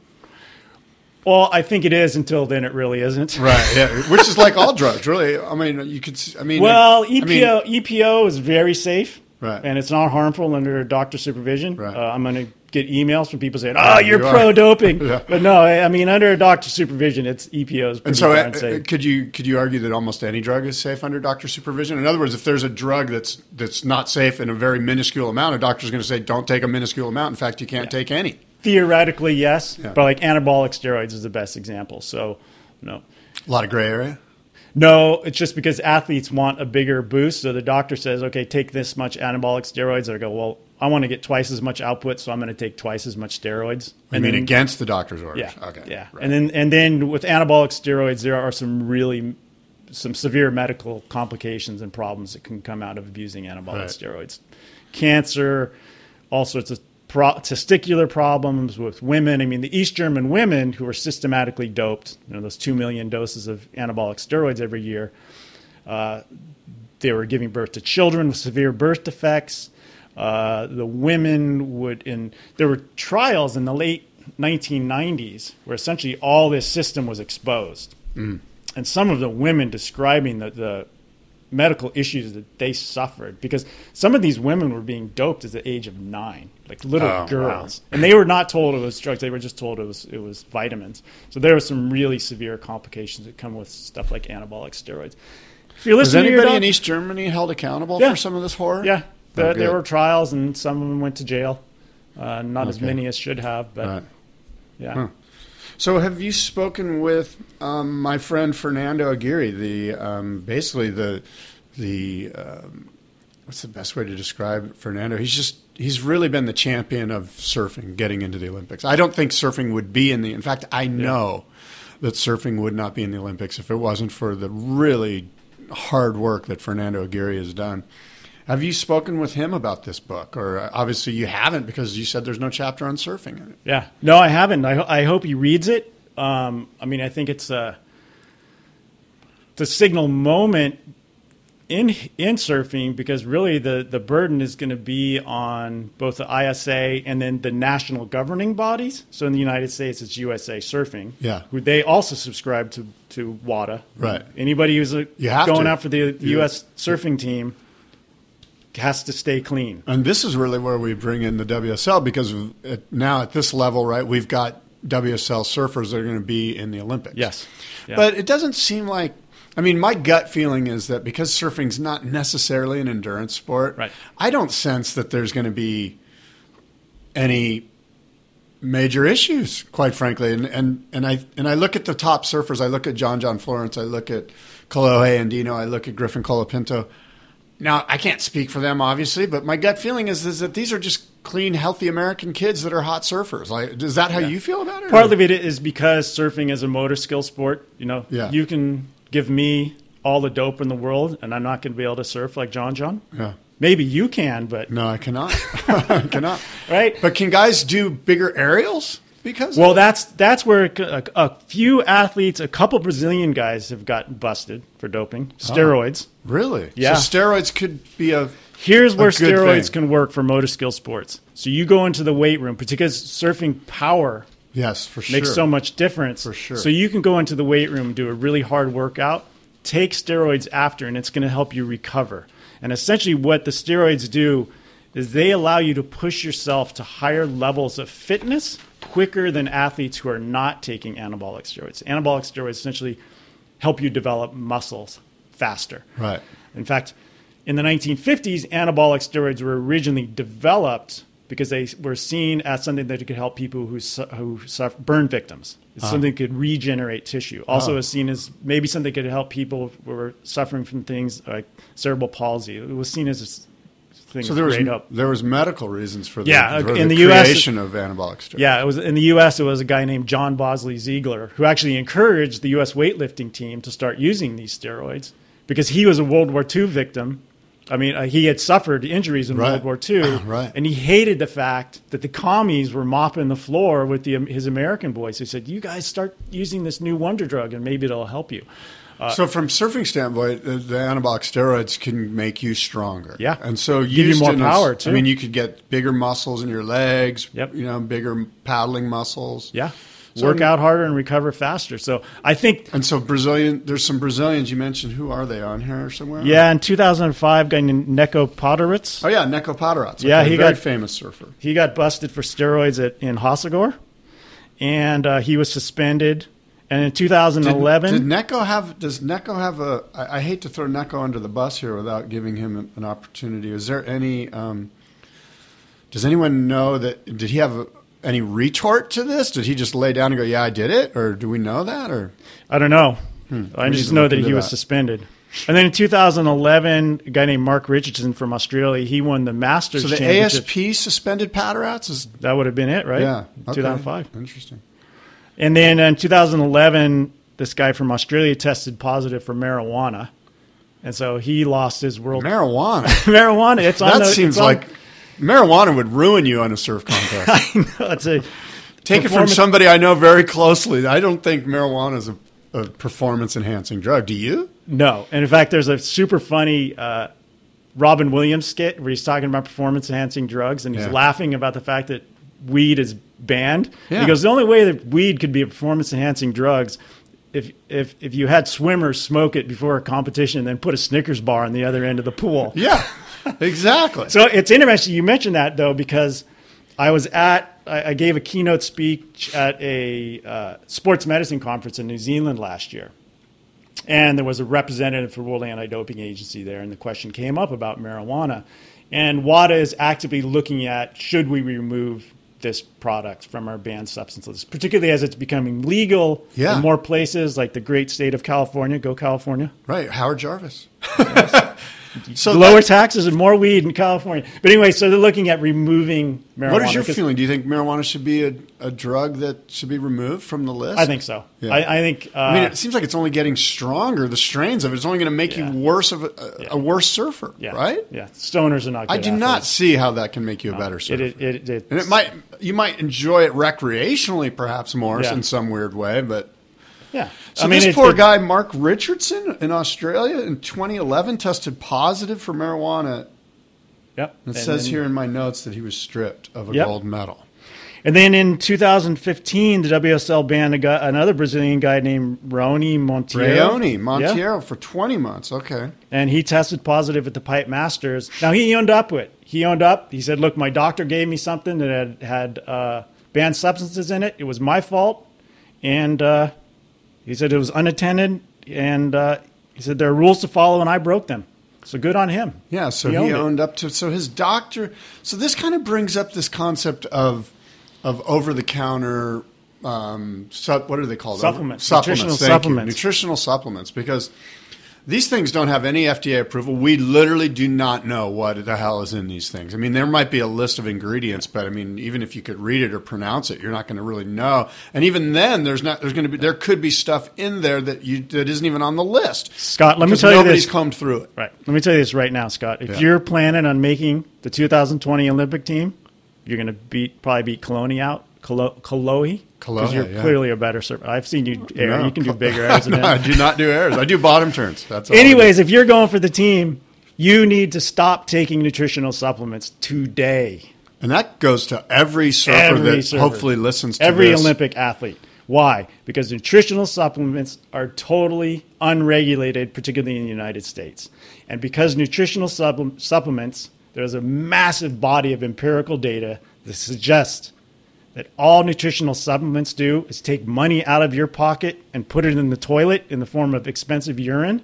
Well, I think it is until then it really isn't. Right. Yeah. Which is like all drugs, really. I mean, you could. I mean, Well, I mean- EPO EPO is very safe, Right. And it's not harmful under doctor supervision. Right. Uh, I'm going to get emails from people saying, "Oh, you're you pro doping," Yeah. but no, I I mean under doctor supervision, it's EPO is pretty and so, uh, safe. could you could you argue that almost any drug is safe under doctor supervision? In other words, if there's a drug that's that's not safe in a very minuscule amount, a doctor's going to say, "Don't take a minuscule amount." In fact, you can't take any. Theoretically, yes, Yeah. but like anabolic steroids is the best example. So, no. A lot of gray area. No, it's just because athletes want a bigger boost. So the doctor says, okay, take this much anabolic steroids. I go, well, I want to get twice as much output, so I'm going to take twice as much steroids. I mean, then- against the doctor's orders. Yeah. Okay. Yeah. Right. And then and then with anabolic steroids, there are some really some severe medical complications and problems that can come out of abusing anabolic Right. steroids. Cancer, all sorts of pro- testicular problems with women. I mean, the East German women who were systematically doped, you know, those two million doses of anabolic steroids every year, uh, they were giving birth to children with severe birth defects. Uh, the women would, in there were trials in the late 1990s where essentially all this system was exposed, and some of the women describing the, the medical issues that they suffered because some of these women were being doped at the age of nine, like little Oh, girls, and they were not told it was drugs; they were just told it was it was vitamins. So there were some really severe complications that come with stuff like anabolic steroids. If you're Was listening to your anybody in East Germany held accountable Yeah. for some of this horror? yeah, there, Oh, there were trials, and some of them went to jail. Uh, not as many as should have, but Right. yeah. So, have you spoken with um, my friend Fernando Aguerre? The um, basically the the um, what's the best way to describe Fernando? He's just he's really been the champion of surfing getting into the Olympics. I don't think surfing would be in the. In fact, I know that surfing would not be in the Olympics if it wasn't for the really hard work that Fernando Aguerre has done. Have you spoken with him about this book? Or uh, obviously you haven't because you said there's no chapter on surfing in it. Yeah. No, I haven't. I, ho- I hope he reads it. Um, I mean, I think it's uh, to signal moment in in surfing because really the the burden is going to be on both the ISA and then the national governing bodies. So in the United States, it's USA Surfing. Yeah. who they also subscribe to to WADA. Right. Anybody who's uh, have going to. out for the U.S. surfing team has to stay clean. And this is really where we bring in the WSL because now at this level, right, we've got WSL surfers that are going to be in the Olympics. Yes. Yeah. But it doesn't seem like, I mean, my gut feeling is that because surfing's not necessarily an endurance sport, Right. I don't sense that there's going to be any major issues, quite frankly. And, and, and, I, and I look at the top surfers. I look at John John Florence. I look at Kolohe Andino. I look at Griffin Colapinto. Now, I can't speak for them, obviously, but my gut feeling is, is that these are just clean, healthy American kids that are hot surfers. Like, is that how you feel about it? Part of it is because surfing is a motor skill sport. You know, Yeah. you can give me all the dope in the world, and I'm not going to be able to surf like John John. Yeah. Maybe you can, but No, I cannot. I cannot. Right. But can guys do bigger aerials? Because well, that's that's where a, uh, a few athletes, a couple Brazilian guys, have gotten busted for doping uh-huh. steroids. really, Yeah. So steroids could be a Here's where A steroids thing. can work for motor skill sports. So you go into the weight room, particularly surfing power yes for sure. makes so much difference. For sure. So you can go into the weight room, do a really hard workout, take steroids after, and it's going to help you recover. And essentially, what the steroids do is they allow you to push yourself to higher levels of fitness quicker than athletes who are not taking anabolic steroids. Anabolic steroids essentially help you develop muscles faster. Right. In fact, in the 1950s, anabolic steroids were originally developed because they were seen as something that could help people who su- who suffer burn victims. It's uh-huh. something that could regenerate tissue. Also, uh-huh. is seen as maybe something that could help people who were suffering from things like cerebral palsy. It was seen as a thing So there was up. there was medical reasons for the, Yeah, for in the, the US creation of anabolic steroids. Yeah, it was in the U.S. It was a guy named John Bosley Ziegler who actually encouraged the U.S. weightlifting team to start using these steroids because he was a World War II victim. I mean, uh, he had suffered injuries in Right. World War II, Right. and he hated the fact that the commies were mopping the floor with the, his American boys. He said, "You guys start using this new wonder drug, and maybe it'll help you." So from surfing standpoint, the, the anabolic steroids can make you stronger. Yeah. and so Give you more power, too. I mean, you could get bigger muscles in your legs. Yep. You know, bigger paddling muscles. Yeah, So- work out harder and recover faster. So I think And so Brazilian, there's some Brazilians you mentioned. Who are they on here somewhere? Yeah, in 2005, a guy named Neco Padaratz. Oh yeah, Neco Padaratz. Yeah, Okay, he very got- famous surfer. He got busted for steroids at, in Hossegor, and uh, he was suspended. And in 2011, did Neco have? Does Neco have a? I, I hate to throw Neco under the bus here without giving him an opportunity. Is there any? Um, does anyone know that? Did he have a, any retort to this? Did he just lay down and go, "Yeah, I did it," or do we know that? Or I don't know. I Hmm. We just know that he into was suspended. And then in 2011, a guy named Mark Richardson from Australia, he won the Masters so the. ASP suspended Padaratz is That would have been it, right? yeah okay. 2005. Interesting. And then in 2011, this guy from Australia tested positive for marijuana, and so he lost his world Marijuana. marijuana. It's on that the, seems on- like marijuana would ruin you on a surf contest. I know, it's a Take it from somebody I know very closely. I don't think marijuana is a, a performance enhancing drug. Do you? No, and in fact, there's a super funny uh, Robin Williams skit where he's talking about performance enhancing drugs, and he's Yeah. laughing about the fact that weed is banned. Yeah. He goes, the only way that weed could be a performance enhancing drugs. If, if if you had swimmers smoke it before a competition and then put a Snickers bar on the other end of the pool. Yeah, exactly. So it's interesting you mentioned that though because I was at I, I gave a keynote speech at a uh, sports medicine conference in New Zealand last year, and there was a representative for World Anti-Doping Agency there, and the question came up about marijuana, and WADA is actively looking at should we remove this product from our banned substances, particularly as it's becoming legal Yeah. in more places like the great state of California. Go California! right, Howard Jarvis. so Lower that- taxes and more weed in California. But anyway, so they're looking at removing marijuana. What is your feeling? Do you think marijuana should be a, a drug that should be removed from the list? I think so. Yeah. I, I think. Uh, I mean, it seems like it's only getting stronger. The strains of it, it's only going to make Yeah. you worse of a, a, Yeah. a worse surfer, yeah, right? Yeah, stoners are not. Good I do not see how that can make you a better surfer. it, it, it, and it might you might enjoy it recreationally, perhaps more in some weird way, but Yeah. So I mean, this it- poor it- guy, Mark Richardson, in Australia in 2011, tested positive for marijuana. Yep. It And says then- here in my notes that he was stripped of a Yep. gold medal. And then in 2015, the WSL banned a guy, another Brazilian guy named Raoni Monteiro. Raoni Yeah. For 20 months. Okay. and he tested positive at the Pipe Masters. Now he owned up to it. He owned up. He said, "Look, my doctor gave me something that had had uh, banned substances in it. It was my fault." And uh, he said it was unattended, and uh, he said there are rules to follow, and I broke them. So good on him. Yeah, so He he, owned owned, up to. So his doctor. So this kind of brings up this concept of of over the counter. Um, sup, what are they called? Supplements. Supplements. Nutritional thank you. supplements. Nutritional supplements. Because these things don't have any FDA approval. We literally do not know what the hell is in these things. I mean, there might be a list of ingredients, but I mean, even if you could read it or pronounce it, you're not going to really know. And even then, there's not. There's going to be. There could be stuff in there that you that isn't even on the list. Scott, let me tell you nobody's this. combed through it. Right. Let me tell you this right now, Scott. If Yeah. you're planning on making the 2020 Olympic team, you're going to beat probably beat Kaloni out. Kalo- Kolohe. Because you're yeah. clearly a better server. I've seen you air. No. You can do bigger airs no, I do not do airs. I do bottom turns. That's all Anyways, if you're going for the team, you need to stop taking nutritional supplements today. And that goes to every surfer Every that server. hopefully listens to Every this. Olympic athlete. Why? Because nutritional supplements are totally unregulated, particularly in the United States. And because nutritional supple- supplements, there's a massive body of empirical data that suggests that all nutritional supplements do is take money out of your pocket and put it in the toilet in the form of expensive urine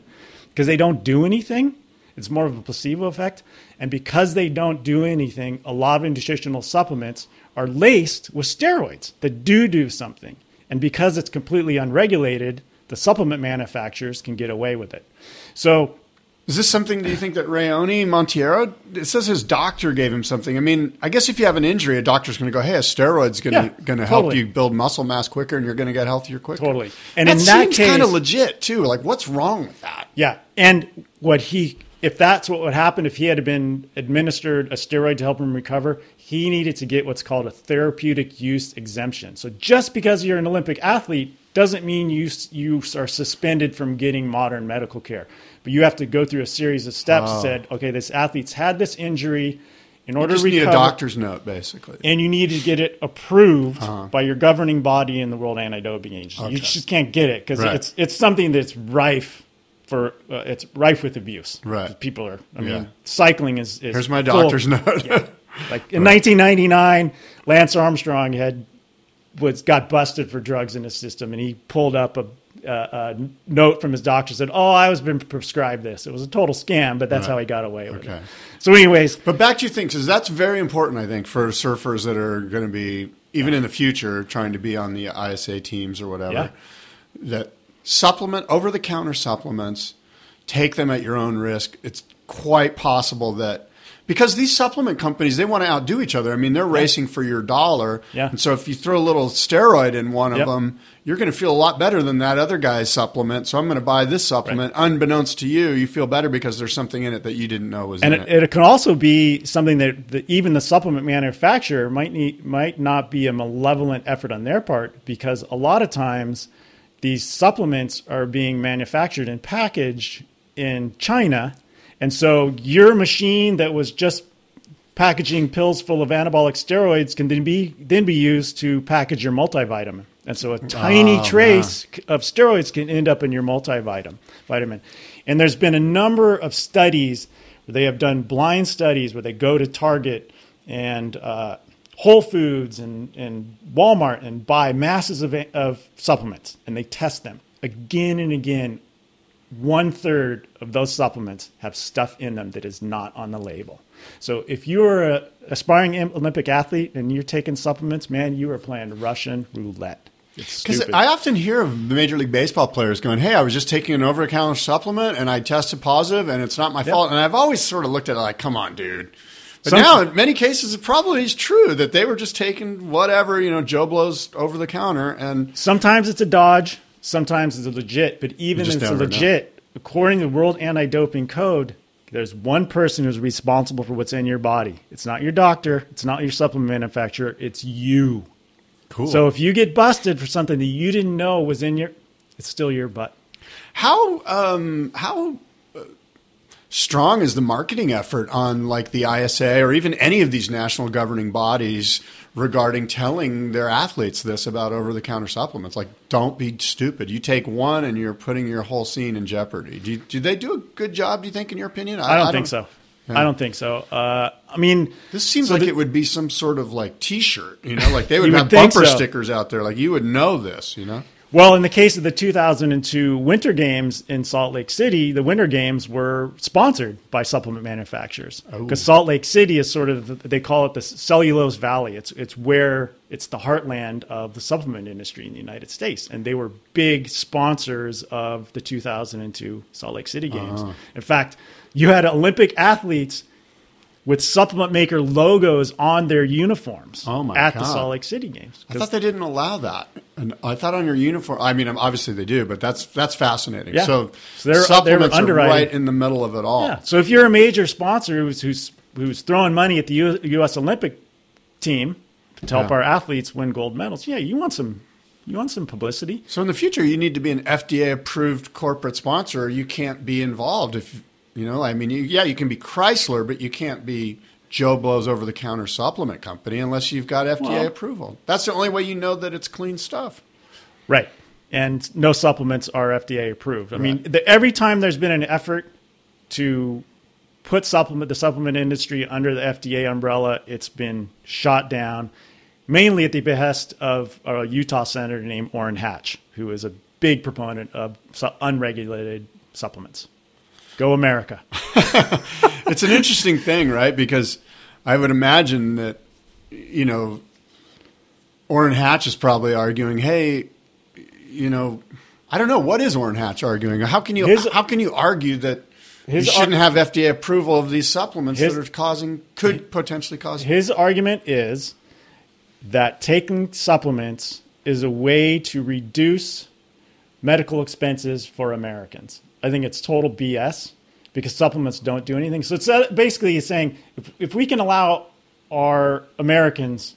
because they don't do anything. It's more of a placebo effect. And because they don't do anything, a lot of nutritional supplements are laced with steroids that do do something. And because it's completely unregulated, the supplement manufacturers can get away with it. So Is this something, do you think that Raoni Monteiro, it says his doctor gave him something. I mean, I guess if you have an injury, a doctor's going to go, hey, a steroid's going Yeah, to going to help you build muscle mass quicker and you're going to get healthier quicker. Totally. And that in that seems kind of legit, too. Like, what's wrong with that? Yeah, and what he if that's what would happen if he had been administered a steroid to help him recover, he needed to get what's called a therapeutic use exemption. So just because you're an Olympic athlete doesn't mean you you are suspended from getting modern medical care. But you have to go through a series of steps. Said, okay, this athlete's had this injury. In You order just to need a doctor's note, basically. and you need to get it approved Uh-huh. by your governing body in the World Anti-Doping Agency. You just can't get it because Right. it's it's something that's rife for uh, it's rife with abuse. Right. People are. I Yeah. mean, cycling is. is Here's my full- doctor's note. Yeah. Like in 1999, Lance Armstrong had was got busted for drugs in his system, and he pulled up a, a, a note from his doctor said, "Oh, I was been prescribed this." It was a total scam, but that's Right. how he got away with Okay. it. So, anyways, But back to your things, because that's very important, I think, for surfers that are going to be, even in the future, trying to be on the ISA teams or whatever. Yeah. That supplement, over the counter supplements, take them at your own risk. It's quite possible that. Because these supplement companies, they want to outdo each other. I mean, they're racing for your dollar. Yeah. And so if you throw a little steroid in one of Yep. them, you're going to feel a lot better than that other guy's supplement. So I'm going to buy this supplement. Unbeknownst to you, you feel better because there's something in it that you didn't know was there. and in it, it can also be something that the, even the supplement manufacturer might need, might not be a malevolent effort on their part because a lot of times these supplements are being manufactured and packaged in China, and so your machine that was just packaging pills full of anabolic steroids can then be then be used to package your multivitamin. And so a tiny trace of steroids can end up in your multivitamin. Vitamin. And there's been a number of studies where they have done blind studies where they go to Target and uh, Whole Foods and, and Walmart and buy masses of, of supplements and they test them again and again one third of those supplements have stuff in them that is not on the label. So if you're a aspiring Olympic athlete and you're taking supplements, man, you are playing Russian roulette. Because. I often hear of the Major League Baseball players going, "Hey, I was just taking an over-the-counter supplement and I tested positive, and it's not my fault." And I've always sort of looked at it like, "Come on, dude." But Some- now, in many cases, it probably is true that they were just taking whatever you know Joe blows over the counter, and Sometimes it's a dodge, sometimes it's legit, but even if it's never know. legit, according to the World Anti-Doping Code, there's one person who's responsible for what's in your body. It's not your doctor, it's not your supplement manufacturer, it's you. cool. So if you get busted for something that you didn't know was in your it's still your butt. How um, how strong is the marketing effort on like the ISA or even any of these national governing bodies regarding telling their athletes this about over the counter supplements? Like, don't be stupid. You take one and you're putting your whole scene in jeopardy. Do, you, do they do a good job? Do you think, in your opinion? I don't, I think so. Yeah. I don't think so. Uh, I mean, this seems so like the, it would be some sort of like T-shirt, you know, like they would have bumper so. stickers out there, like you would know this, you know. Well, in the case of the 2002 Winter Games in Salt Lake City, the Winter Games were sponsored by supplement manufacturers because oh. Salt Lake City is sort of they call it the cellulose valley. It's it's where it's the heartland of the supplement industry in the United States, and they were big sponsors of the 2002 Salt Lake City Games. Uh-huh. In fact, you had Olympic athletes with supplement maker logos on their uniforms oh at God. the Salt Lake City games. I thought they didn't allow that. And I thought on your uniform, I mean, obviously they do, but that's that's fascinating. Yeah. So, so they're, supplements they're are right in the middle of it all. Yeah. So if you're a major sponsor who's who's, who's throwing money at the U, U.S. Olympic team to help yeah. our athletes win gold medals, yeah, you want some you want some publicity. So in the future, you need to be an FDA approved corporate sponsor. You can't be involved if you know. I mean, you, yeah, you can be Chrysler, but you can't be Joe Blow's over the counter supplement company unless you've got FDA well, approval. That's the only way you know that it's clean stuff. Right. And no supplements are FDA approved. I right. mean, the, every time there's been an effort to put supplement the supplement industry under the FDA umbrella, it's been shot down, mainly at the behest of a Utah senator named Orrin Hatch, who is a big proponent of unregulated supplements. Go America. it's an interesting thing, right? Because I would imagine that, you know, Orrin Hatch is probably arguing, hey, you know, I don't know what is Orrin Hatch arguing. How can you his, how can you argue that you shouldn't have FDA approval of these supplements his, that are causing could potentially cause his argument is that taking supplements is a way to reduce medical expenses for Americans. I think it's total BS because supplements don't do anything. So it's uh, basically saying if, if we can allow our Americans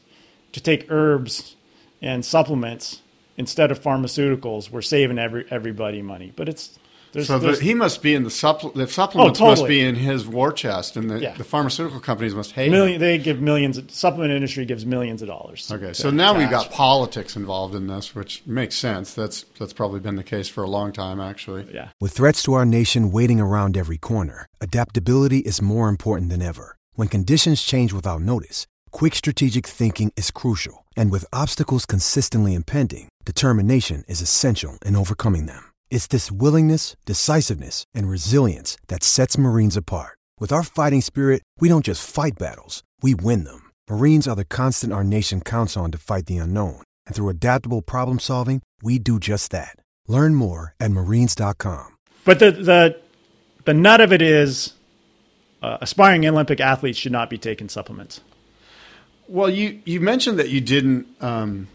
to take herbs and supplements instead of pharmaceuticals, we're saving every everybody money. But it's there's, so there's, he must be in the, supple- the oh, supplements oh, totally. must be in his war chest, and the, yeah. the pharmaceutical companies must hate Million, him. They give millions. supplement industry gives millions of dollars. Okay, so now cash. we've got politics involved in this, which makes sense. That's that's probably been the case for a long time, actually. Yeah. With threats to our nation waiting around every corner, adaptability is more important than ever. When conditions change without notice, quick strategic thinking is crucial, and with obstacles consistently impending, determination is essential in overcoming them. It's this willingness, decisiveness, and resilience that sets Marines apart. With our fighting spirit, we don't just fight battles, we win them. Marines are the constant our nation counts on to fight the unknown. And through adaptable problem solving, we do just that. Learn more at marines.com. But the, the, the nut of it is uh, aspiring Olympic athletes should not be taking supplements. Well, you, you mentioned that you didn't. Um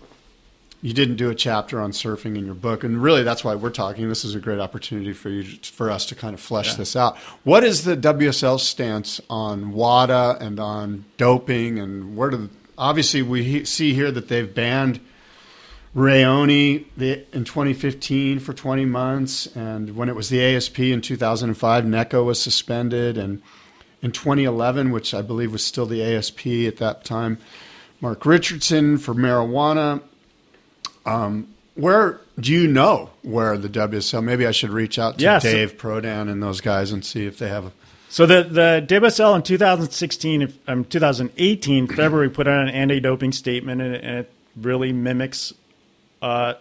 you didn't do a chapter on surfing in your book, and really that's why we're talking. This is a great opportunity for you for us to kind of flesh yeah. this out. What is the WSL stance on WADA and on doping, and where do obviously we see here that they've banned Raoni in 2015 for 20 months, and when it was the ASP in 2005, NECO was suspended, and in 2011, which I believe was still the ASP at that time, Mark Richardson for marijuana um, where do you know where the WSL? Maybe I should reach out to yeah, Dave so, Prodan and those guys and see if they have. A, so the the WSL in 2016, um, 2018 February put out an anti-doping statement, and, and it really mimics uh,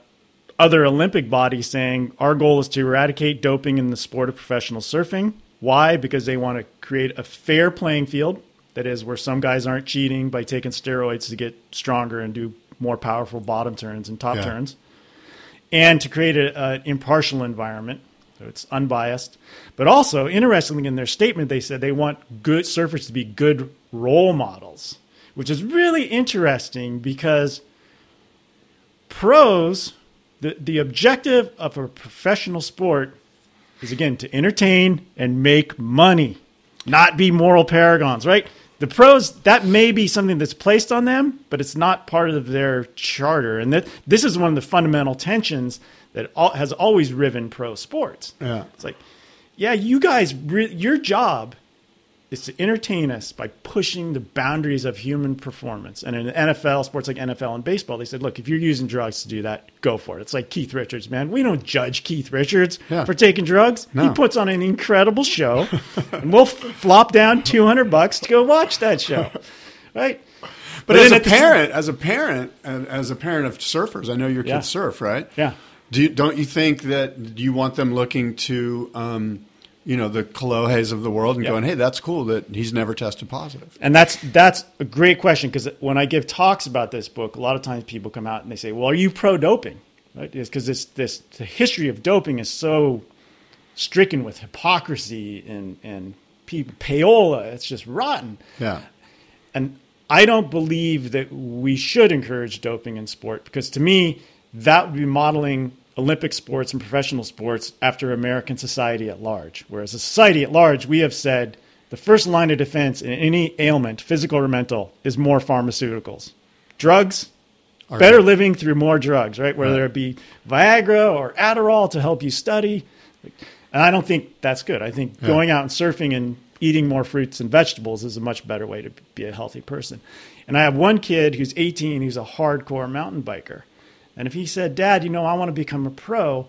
other Olympic bodies saying our goal is to eradicate doping in the sport of professional surfing. Why? Because they want to create a fair playing field. That is, where some guys aren't cheating by taking steroids to get stronger and do more powerful bottom turns and top yeah. turns, and to create an impartial environment. So it's unbiased. But also, interestingly, in their statement, they said they want good surfers to be good role models, which is really interesting because pros, the, the objective of a professional sport is again to entertain and make money, not be moral paragons, right? The pros that may be something that's placed on them, but it's not part of their charter. And that this is one of the fundamental tensions that all, has always riven pro sports. Yeah. It's like, yeah, you guys, re- your job is to entertain us by pushing the boundaries of human performance. And in NFL, sports like NFL and baseball, they said, look, if you're using drugs to do that, go for it. It's like Keith Richards, man. We don't judge Keith Richards Yeah. for taking drugs. No. He puts on an incredible show, and we'll flop down 200 bucks to go watch that show. Right? But, as a parent, as a parent, as a parent of surfers, I know your kids Yeah. surf, right? Yeah. Do you, don't you think that you want them looking to, um, you know, the Kolohes of the world and Yeah. going, "Hey, that's cool that he's never tested positive." And that's that's a great question because when I give talks about this book, a lot of times people come out and they say, "Well, are you pro doping?" Right? Because this this the history of doping is so stricken with hypocrisy and and payola. It's just rotten. Yeah. And I don't believe that we should encourage doping in sport because to me, that would be modeling Olympic sports and professional sports after American society at large. Whereas a society at large, we have said the first line of defense in any ailment, physical or mental, is more pharmaceuticals. Drugs, better living through more drugs, right? Whether it be Viagra or Adderall to help you study. And I don't think that's good. I think going out and surfing and eating more fruits and vegetables is a much better way to be a healthy person. And I have one kid who's 18 who's a hardcore mountain biker. And if he said, Dad, you know, I want to become a pro,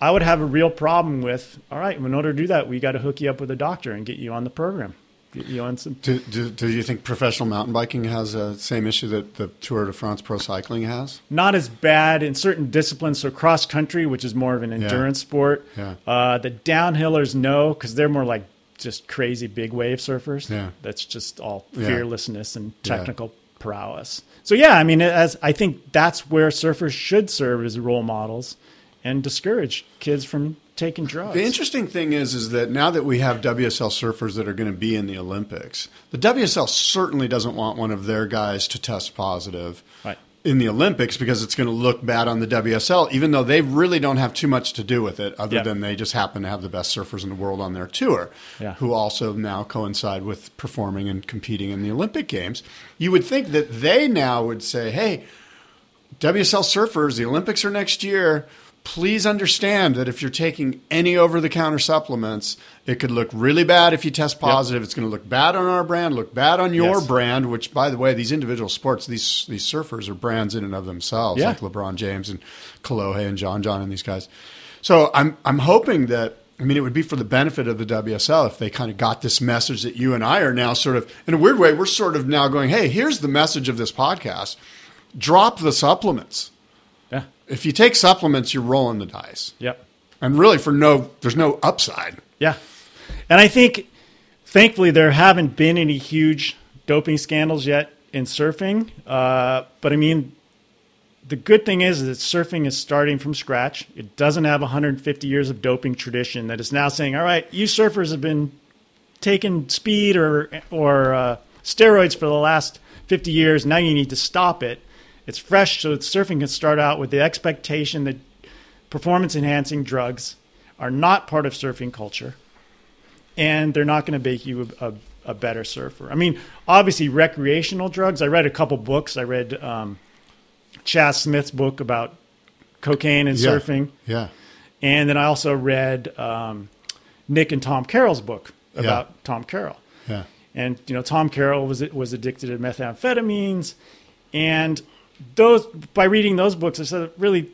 I would have a real problem with, all right, in order to do that, we got to hook you up with a doctor and get you on the program. Get you on some. Do, do, do you think professional mountain biking has the same issue that the Tour de France pro cycling has? not as bad in certain disciplines. So cross country, which is more of an endurance sport. Yeah. Uh, the downhillers, no, because they're more like just crazy big wave surfers. Yeah. That's just all Yeah. fearlessness and Yeah. technical prowess. So yeah, I mean, as I think that's where surfers should serve as role models and discourage kids from taking drugs. The interesting thing is, is that now that we have WSL surfers that are going to be in the Olympics, the WSL certainly doesn't want one of their guys to test positive Right. In the Olympics because it's going to look bad on the WSL, even though they really don't have too much to do with it, other Yeah. than they just happen to have the best surfers in the world on their tour, Yeah. who also now coincide with performing and competing in the Olympic Games. You would think that they now would say, "Hey, WSL surfers, the Olympics are next year. Please understand that if you're taking any over the counter supplements, it could look really bad if you test positive. It's going to look bad on our brand, look bad on your Yes. brand, which, by the way, these individual sports, these, these surfers are brands in and of themselves, Yeah. like LeBron James and Kolohe and John John and these guys. So I'm, I'm hoping that, I mean, it would be for the benefit of the WSL if they kind of got this message that you and I are now sort of, in a weird way, we're sort of now going, hey, here's the message of this podcast drop the supplements. If you take supplements, you're rolling the dice. Yep. And really, for no, there's no upside. Yeah. And I think, thankfully, there haven't been any huge doping scandals yet in surfing. Uh, but I mean, the good thing is that surfing is starting from scratch. It doesn't have 150 years of doping tradition that is now saying, all right, you surfers have been taking speed or, or uh, steroids for the last 50 years. Now you need to stop it. It's fresh, so surfing can start out with the expectation that performance enhancing drugs are not part of surfing culture and they're not going to make you a, a, a better surfer. I mean, obviously, recreational drugs. I read a couple books. I read um, Chas Smith's book about cocaine and Yeah. surfing, Yeah. and then I also read um, Nick and Tom Carroll's book about Tom Carroll. Yeah. And you know, Tom Carroll was was addicted to methamphetamines, and those by reading those books, I said really,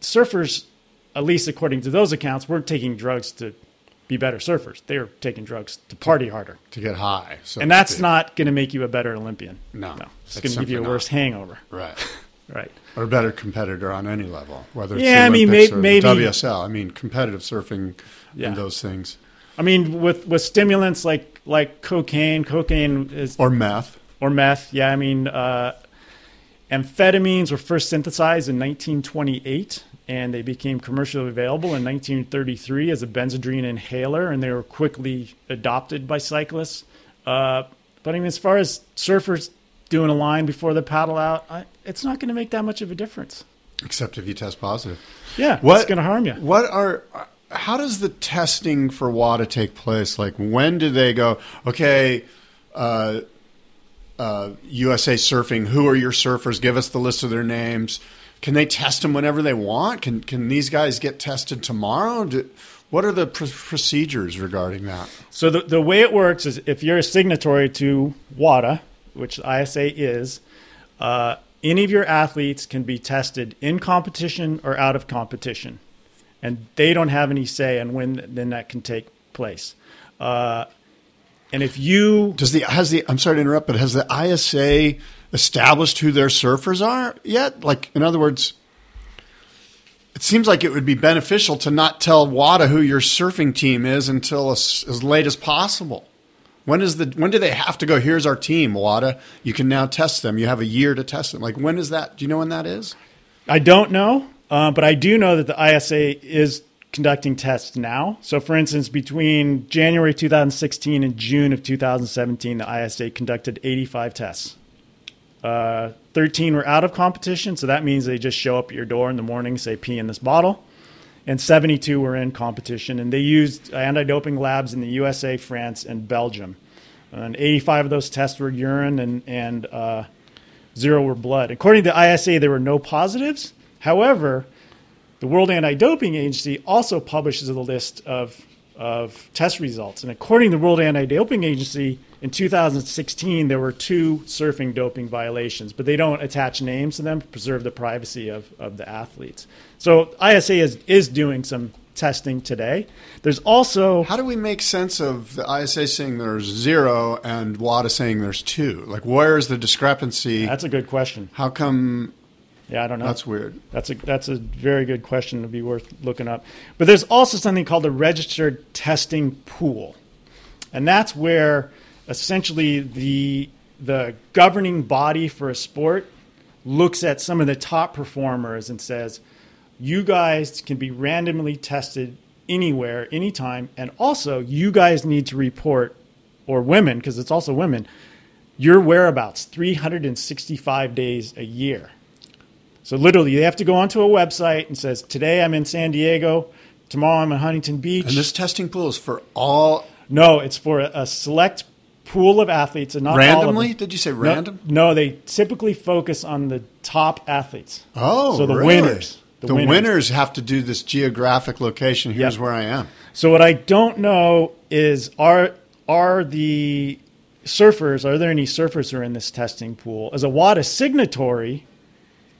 surfers, at least according to those accounts, weren't taking drugs to be better surfers. They were taking drugs to party harder, To get high. So and that's not going to make you a better Olympian. No, no, it's going to give you a simply worse hangover. Right. Right. Or a better competitor on any level, whether it's Yeah, I mean, may- maybe- WSL. I mean, competitive surfing Yeah. and those things. I mean, with with stimulants like like cocaine, cocaine is Or meth. or meth. Yeah, I mean, uh, amphetamines were first synthesized in 1928, and they became commercially available in 1933 as a Benzedrine inhaler, and they were quickly adopted by cyclists. Uh, but I mean, as far as surfers doing a line before they paddle out, I, it's not going to make that much of a difference. Except if you test positive. Yeah, What- it's going to harm you. What are how does the testing for WADA take place? Like when do they go? Okay, uh, uh, USA Surfing. Who are your surfers? Give us the list of their names. can they test them whenever they want? Can can these guys get tested tomorrow? Do, what are the pr- procedures regarding that? So the, the way it works is if you're a signatory to WADA, which ISA is, uh, any of your athletes can be tested in competition or out of competition, and they don't have any say on when then that can take place. Uh, and if you Does the has the I'm sorry to interrupt, but has the ISA established who their surfers are yet? Like, in other words, it seems like it would be beneficial to not tell WADA who your surfing team is until as, as late as possible. When is the when do they have to go? Here's our team, WADA. You can now test them. You have a year to test them. Like when is that? Do you know when that is? I don't know, uh, but I do know that the ISA is conducting tests now. So, for instance, between January 2016 and June of 2017, the ISA conducted 85 tests. Uh, 13 were out of competition, so that means they just show up at your door in the morning, say, pee in this bottle. And 72 were in competition, and they used anti doping labs in the USA, France, and Belgium. And 85 of those tests were urine, and, and uh, zero were blood. According to the ISA, there were no positives. However, the World Anti Doping Agency also publishes a list of, of test results. And according to the World Anti Doping Agency, in 2016, there were two surfing doping violations, but they don't attach names to them to preserve the privacy of, of the athletes. So ISA is, is doing some testing today. There's also. How do we make sense of the ISA saying there's zero and WADA saying there's two? Like, where is the discrepancy? That's a good question. How come? Yeah, I don't know. That's weird. That's a that's a very good question to be worth looking up. But there's also something called the registered testing pool, and that's where essentially the the governing body for a sport looks at some of the top performers and says, you guys can be randomly tested anywhere, anytime, and also you guys need to report, or women, because it's also women, your whereabouts 365 days a year. So literally, they have to go onto a website and says, today I'm in San Diego, tomorrow I'm in Huntington Beach. And this testing pool is for all. No, it's for a, a select pool of athletes and not randomly. All of them. Did you say random? No, they typically focus on the top athletes. Oh, so the really? winners. The, winners. have to do this geographic location. Here's Yep. where I am. So what I don't know is are are the surfers are there any surfers who are in this testing pool? As a WADA signatory,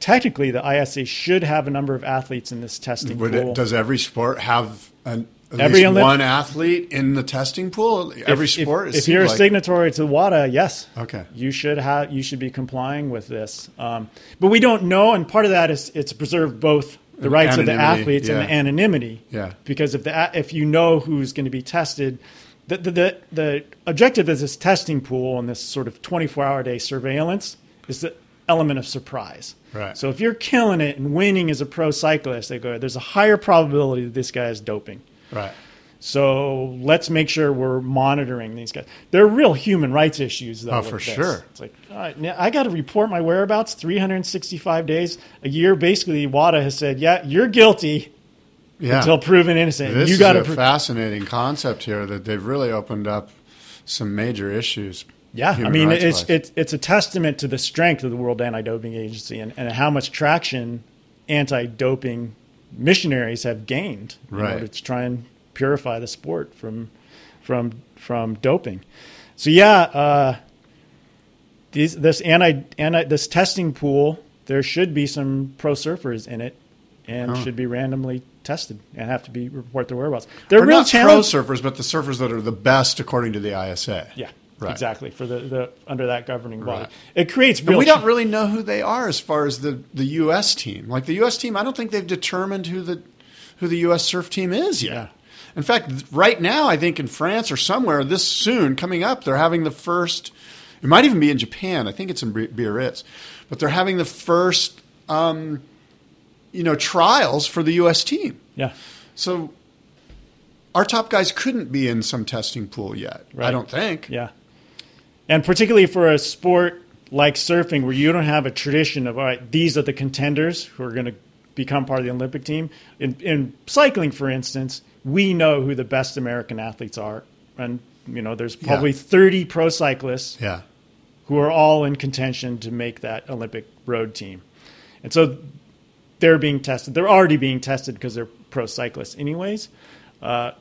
technically the ISA should have a number of athletes in this testing Would pool. it, does every sport have an, at Every least Olymp- one athlete in the testing pool? Every If- if- sport. it If, you're a signatory to WADA, yes. Okay. You should have. You should be complying with this. Um, but we don't know, and part of that is it's to preserve both the rights of the Anonymity, athletes and the anonymity. Yeah. Because if the if you know who's going to be tested, the, the the the objective of this testing pool and this sort of 24 hour day surveillance is the element of surprise. Right. So if you're killing it and winning as a pro cyclist, they go, there's a higher probability that this guy is doping. right. So let's make sure we're monitoring these guys. There are real human rights issues, though. Oh, for this. sure. It's like all right, now I got to report my whereabouts 365 days a year. Basically, WADA has said, "Yeah, you're guilty Yeah. until proven innocent." This you is got a to. fascinating concept here that they've really opened up some major issues. Yeah, I mean, it's wise. it's it's a testament to the strength of the World Anti-Doping Agency and, and how much traction anti-doping missionaries have gained in Right. order to try and purify the sport from from from doping. So yeah, uh, these this anti anti this testing pool there should be some pro surfers in it and should be randomly tested and have to be report their whereabouts. They're Or real not pro surfers, but the surfers that are the best according to the ISA. Yeah, Right. exactly for the, the under that governing body. Right. It creates And real. we don't really know who they are as far as the, the U.S. team. Like the U.S. team, I don't think they've determined who the who the U.S. surf team is yet. Yeah. In fact, right now, I think in France or somewhere this soon coming up, they're having the first. It might even be in Japan. I think it's in Bi- Biarritz, but they're having the first, um, you know, trials for the U.S. team. Yeah, So our top guys couldn't be in some testing pool yet. I don't think. yeah, and particularly for a sport like surfing, where you don't have a tradition of all right, these are the contenders who are going to become part of the Olympic team. In, in cycling, for instance, we know who the best American athletes are, and you know, there's probably 30 pro cyclists Yeah. who are all in contention to make that Olympic road team. And so they're being tested. They're already being tested because they're pro cyclists, anyways. Uh,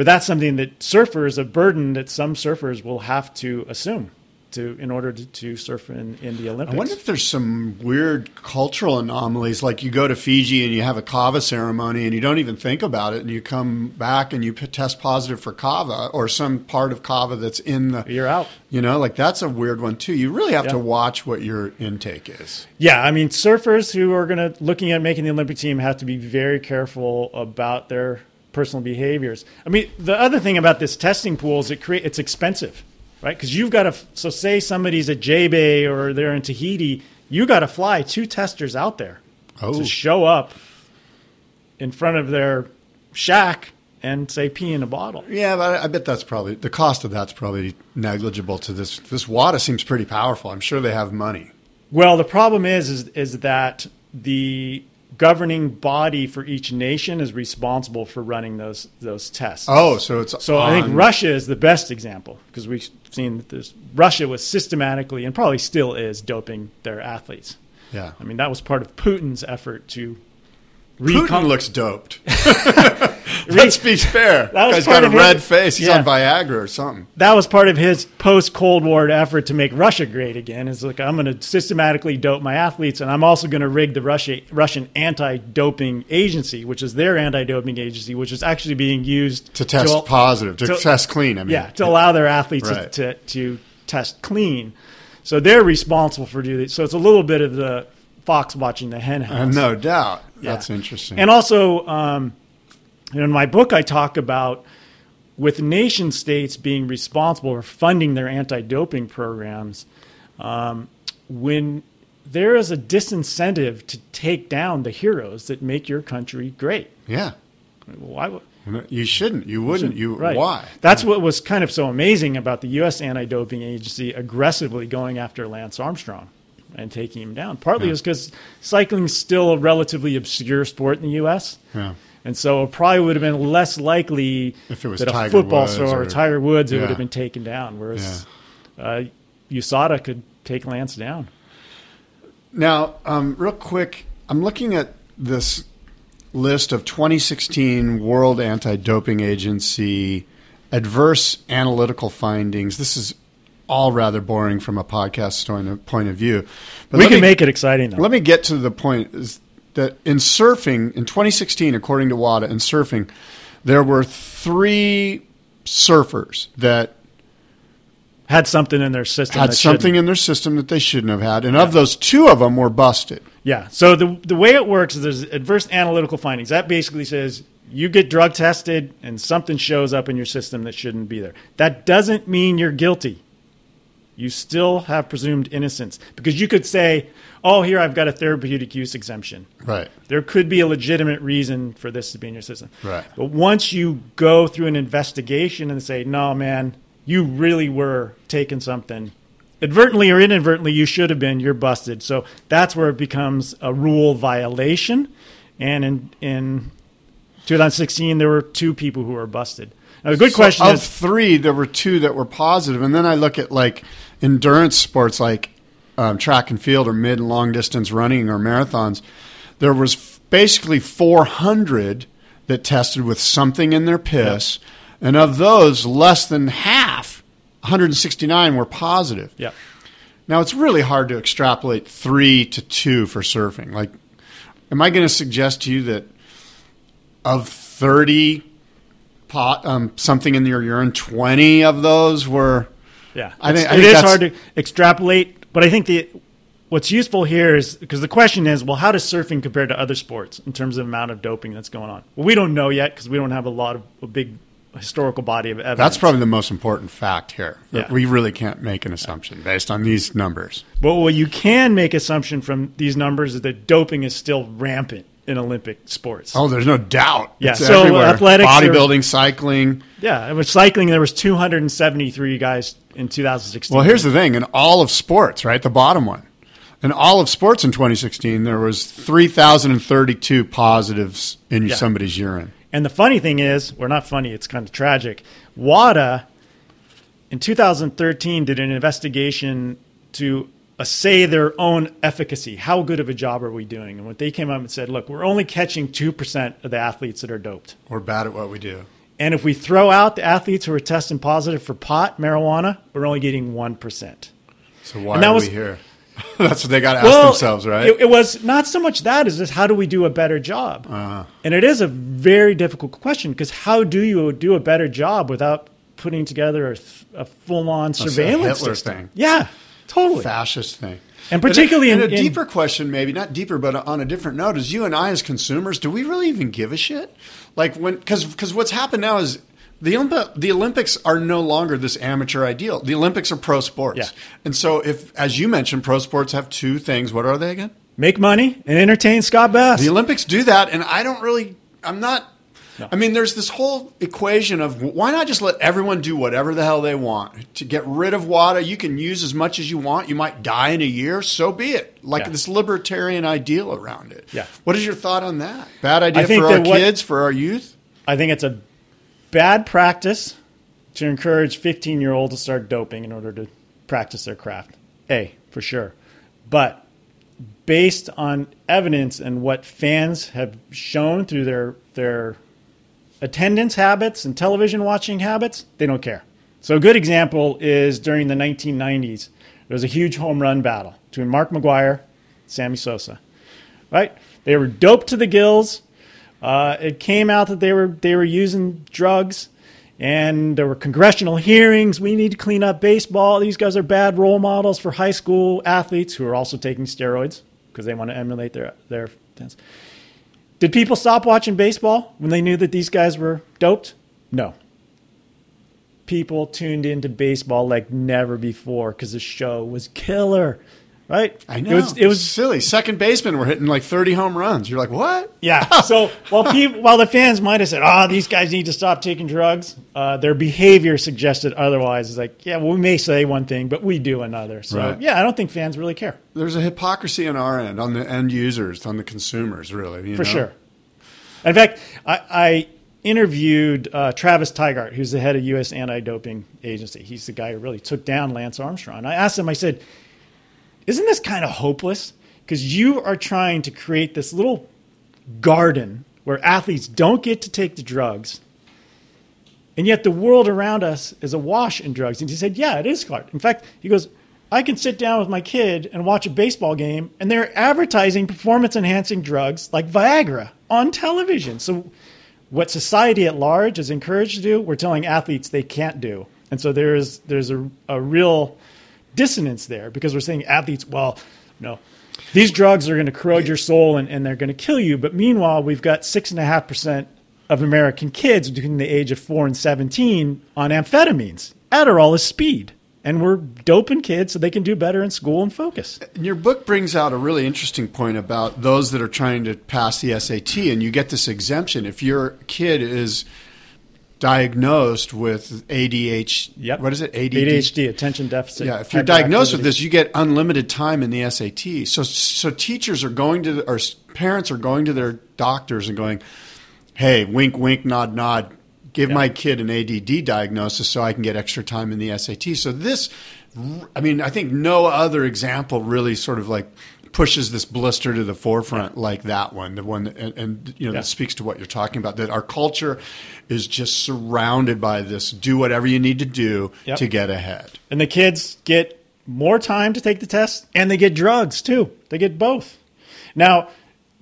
but that's something that surfers a burden that some surfers will have to assume to in order to, to surf in, in the Olympics. I wonder if there's some weird cultural anomalies, like you go to Fiji and you have a kava ceremony and you don't even think about it, and you come back and you test positive for kava or some part of kava that's in the. You're out. You know, like that's a weird one too. You really have Yeah. to watch what your intake is. Yeah, I mean, surfers who are going to looking at making the Olympic team have to be very careful about their personal behaviors. I mean, the other thing about this testing pool is it create it's expensive, right? Because you've got to so say somebody's at J Bay or they're in Tahiti, you got to fly two testers out there Oh. to show up in front of their shack and say pee in a bottle. Yeah, but I, I bet that's probably the cost of that's probably negligible to this. This WADA seems pretty powerful. I'm sure they have money. Well, the problem is, is is that the governing body for each nation is responsible for running those those tests. Oh, so it's so I think Russia is the best example because we've seen that this Russia was systematically and probably still is doping their athletes. Yeah. I mean that was part of Putin's effort to. Putin recon- looks doped. Let's be fair. That was Guy's part got a his- red face. He's yeah. on Viagra or something. that was part of his post Cold War effort to make Russia great again. Is like I'm going to systematically dope my athletes, and I'm also going to rig the Russia, Russian anti-doping agency, which is their anti-doping agency, which is actually being used To test positive, to test clean, I mean. yeah, to allow their athletes Right. to, to to test clean. So they're responsible for doing. So it's a little bit of the fox watching the hen house. Uh, no doubt. Yeah. That's interesting. And also, um, in my book, I talk about with nation states being responsible for funding their anti-doping programs. Um, when there is a disincentive to take down the heroes that make your country great, yeah. why? would- You shouldn't. You wouldn't. You Right. why? That's what was kind of so amazing about the U.S. anti-doping agency aggressively going after Lance Armstrong and taking him down. Partly Yeah. is because cycling's still a relatively obscure sport in the U.S. Yeah. And so it probably would have been less likely If it was that a Tiger football Woods star or or- Tiger Woods it Yeah. would have been taken down, whereas uh, USADA could take Lance down. Now, um, real quick, I'm looking at this list of 2016 World Anti-Doping Agency adverse analytical findings. This is all rather boring from a podcast point of view. But we can me- make it exciting though. Let me get to the point is that in surfing in 2016, according to WADA, in surfing, there were three surfers that had something in their system. had that something shouldn't. in their system that they shouldn't have had, and of those, two of them were busted. Yeah. So the the way it works is there's adverse analytical findings. That basically says you get drug tested and something shows up in your system that shouldn't be there. That doesn't mean you're guilty. You still have presumed innocence because you could say, "Oh, here I've got a therapeutic use exemption." Right. There could be a legitimate reason for this to be in your system. Right. But once you go through an investigation and say, "No, man, you really were taking something advertently or inadvertently, you should have been. You're busted." So that's where it becomes a rule violation. And in in 2016, there were two people who were busted. Now, the good So question of is, three, there were two that were positive, and then I look at like endurance sports, like um, track and field or mid and long distance running or marathons. There was f- basically 400 that tested with something in their piss, and of those, less than half, 169, were positive. yeah. Now it's really hard to extrapolate three to two for surfing. Like, am I going to suggest to you that of thirty pot um, something in your urine, twenty of those were? Yeah, I think- I think is that's- hard to extrapolate, but I think the what's useful here is because the question is, well, how does surfing compare to other sports in terms of amount of doping that's going on? Well, we don't know yet because we don't have a lot of a big historical body of evidence. That's probably the most important fact here. Yeah. We really can't make an assumption based on these numbers. But what you can make assumption from these numbers is that doping is still rampant in Olympic sports. Oh, there's no doubt. Yeah, It's so everywhere. athletics are- bodybuilding, cycling. Yeah, with cycling, there was 273 guys in 2016. Well, here's the thing: in all of sports, right, the bottom one, in all of sports in 2016, there was 3,032 positives in Yeah. somebody's urine. And the funny thing is, or not funny, it's kind of tragic. WADA in 2013 did an investigation to assay their own efficacy. How good of a job are we doing? And what they came up and said, look, we're only catching 2% of the athletes that are doped. We're bad at what we do. And if we throw out the athletes who are testing positive for pot, marijuana, we're only getting 1%. So why are was- we here? That's what they got to ask themselves, right? It, it was not so much that as just how do we do a better job? Uh-huh. And it is a very difficult question because how do you do a better job without putting together a, a full-on a surveillance system? thing. Yeah, totally. fascist thing. And particularly and a, in- and a in- deeper question, maybe not deeper, but on a different note, is you and I as consumers, do we really even give a shit? Like when because because what's happened now is the Olymp- the Olympics are no longer this amateur ideal. The Olympics are pro sports, Yeah. and so if as you mentioned, pro sports have two things. What are they again? Make money and entertain Scott Bass. The Olympics do that, and I don't really. I'm not. I mean, there's this whole equation of why not just let everyone do whatever the hell they want to get rid of WADA. You can use as much as you want. You might die in a year, so be it. Like Yeah. this libertarian ideal around it. Yeah. What is your thought on that? Bad idea for our what- kids, for our youth. I think it's a bad practice to encourage 15 year olds to start doping in order to practice their craft. A, for sure. But based on evidence and what fans have shown through their, their attendance habits and television watching habits, they don't care. So, a good example is during the 1990s, there was a huge home run battle between Mark McGwire Sammy Sosa. Right? They were doped to the gills. Uh, it came out that they were they were using drugs, and there were congressional hearings. We need to clean up baseball. These guys are bad role models for high school athletes who are also taking steroids because they want to emulate their their. Did people stop watching baseball when they knew that these guys were doped? No. People tuned into baseball like never before because the show was killer, right? I know It was, it was silly. Second baseman were hitting like 30 home runs. You're like, what? yeah. So while people, while the fans might have said, "Oh, these guys need to stop taking drugs," uh, their behavior suggested otherwise. It's like, yeah, well, we may say one thing, but we do another. So Right. yeah, I don't think fans really care There's a hypocrisy on our end, on the end users, on the consumers, really. you for know? sure. In fact, I, I interviewed uh, Travis Tygart, who's the head of U.S. Anti-Doping Agency. He's the guy who really took down Lance Armstrong. I asked him, I said, "Isn't this kind of hopeless? Because you are trying to create this little garden where athletes don't get to take the drugs." And yet the world around us is awash in drugs. And he said, Yeah, it is hard. In fact, he goes, I can sit down with my kid and watch a baseball game, and they're advertising performance enhancing drugs like Viagra on television. So, what society at large is encouraged to do, we're telling athletes they can't do. And so there's there's a, a real dissonance there because we're saying athletes, well, no, these drugs are going to corrode your soul and, and they're going to kill you. But meanwhile, we've got six and a half percent of American kids between the age of four and 17 on amphetamines. Adderall is speed. And we're doping kids so they can do better in school and focus. Your book brings out a really interesting point about those that are trying to pass the SAT, and you get this exemption if your kid is diagnosed with ADHD. Yep. What is it? ADD? ADHD, attention deficit. Yeah, if you're diagnosed with this, you get unlimited time in the SAT. So, so teachers are going to, or parents are going to their doctors and going, "Hey, wink, wink, nod, nod. Give Yeah. my kid an ADD diagnosis so I can get extra time in the SAT." So this, I mean, I think no other example really sort of like pushes this blister to the forefront like that one. The one, that, and, and you know, Yeah. that speaks to what you're talking about. That our culture is just surrounded by this. Do whatever you need to do Yep. to get ahead. And the kids get more time to take the test, and they get drugs too. They get both. Now,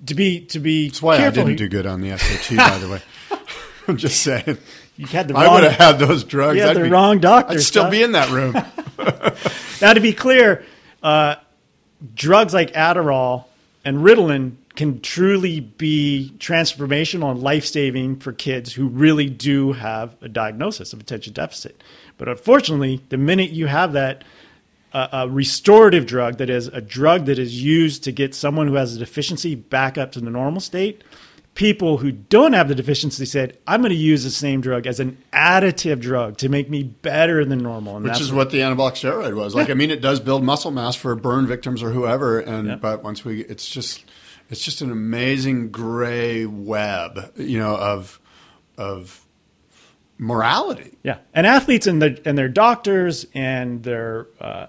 to be to be That's why careful, I didn't do good on the SAT, by the way. I'm just saying. You had the I would have had those drugs. You had I'd the be- wrong doctor, I'd still son. be in that room. Now, to be clear, uh, drugs like Adderall and Ritalin can truly be transformational and life saving for kids who really do have a diagnosis of attention deficit. But unfortunately, the minute you have that uh, a restorative drug, that is a drug that is used to get someone who has a deficiency back up to the normal state, people who don't have the deficiency said, I'm going to use the same drug as an additive drug to make me better than normal. And Which is what the anabolic steroid was. Like, I mean, it does build muscle mass for burn victims or whoever. And Yeah. but once we, it's just, it's just an amazing gray web, you know, of, of morality. Yeah, and athletes and their and their doctors and their uh,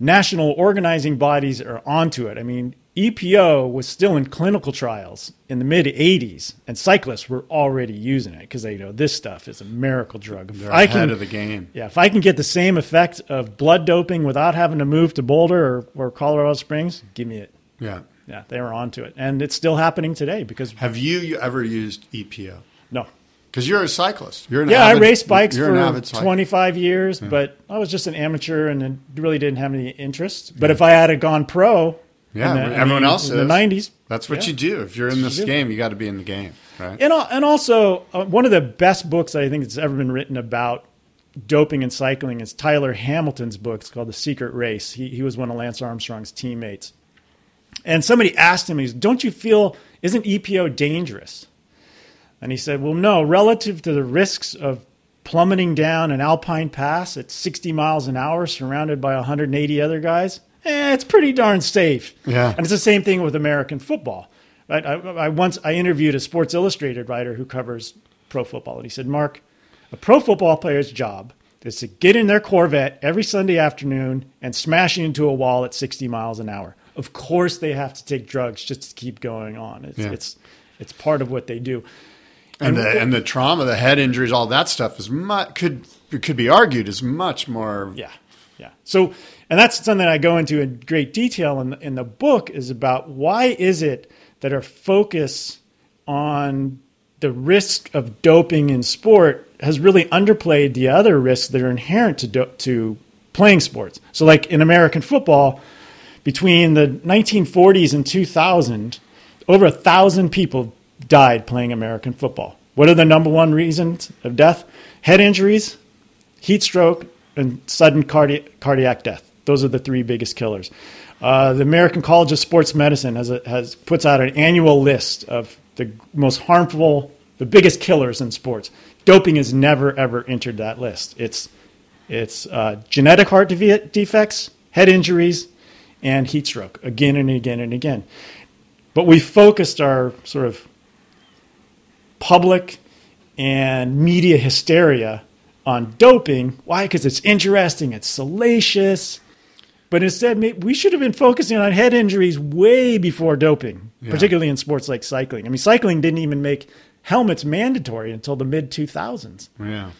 national organizing bodies are onto it. I mean, EPO was still in clinical trials in the mid 80s, and cyclists were already using it because they know this stuff is a miracle drug. If They're I ahead can- of the game. Yeah, if I can get the same effect of blood doping without having to move to Boulder or, or Colorado Springs, give me it. Yeah. Yeah, they were onto it, and it's still happening today because Have you, you ever used EPO? no, Because you're a cyclist. You're an yeah, avid, I raced bikes for 25 years, but I was just an amateur and really didn't have any interest. But if I had gone pro, Yeah, the- everyone else in the 90s, That's what yeah. you do. If you're in this you game, you got to be in the game, right? And, and also, uh, one of the best books I think that's ever been written about doping and cycling is Tyler Hamilton's book. It's called The Secret Race. He, he was one of Lance Armstrong's teammates. And somebody asked him, he's, Don't you feel, isn't EPO dangerous? And he said, Well, no, relative to the risks of plummeting down an alpine pass at 60 miles an hour surrounded by 180 other guys, eh, it's pretty darn safe. Yeah. And it's the same thing with American football. Right? I, I once I interviewed a Sports Illustrated writer who covers pro football, and he said, "Mark, a pro football player's job is to get in their Corvette every Sunday afternoon and smash into a wall at 60 miles an hour. Of course, they have to take drugs just to keep going on. It's Yeah. it's it's part of what they do. and the and the trauma, the head injuries, all that stuff is mu- could could be argued is much more. Yeah, yeah. So, and that's something I go into in great detail in the, in the book is about why is it that our focus on the risk of doping in sport has really underplayed the other risks that are inherent to do- to playing sports. So, like in American football, between the 1940s and 2000, over a thousand people died playing American football. What are the number one reasons of death? Head injuries, heat stroke, and sudden cardi- cardiac death. Those are the three biggest killers. Uh, the American College of Sports Medicine has, a, has puts out an annual list of the most harmful, the biggest killers in sports. Doping has never ever entered that list. It's it's uh, genetic heart defe- defects, head injuries, and heat stroke again and again and again. But we focused our sort of public and media hysteria on doping. Why? Because it's interesting, it's salacious. But instead, we should have been focusing on head injuries way before doping, particularly in sports like cycling. I mean, cycling didn't even make helmets mandatory until the mid 2000s. Yeah.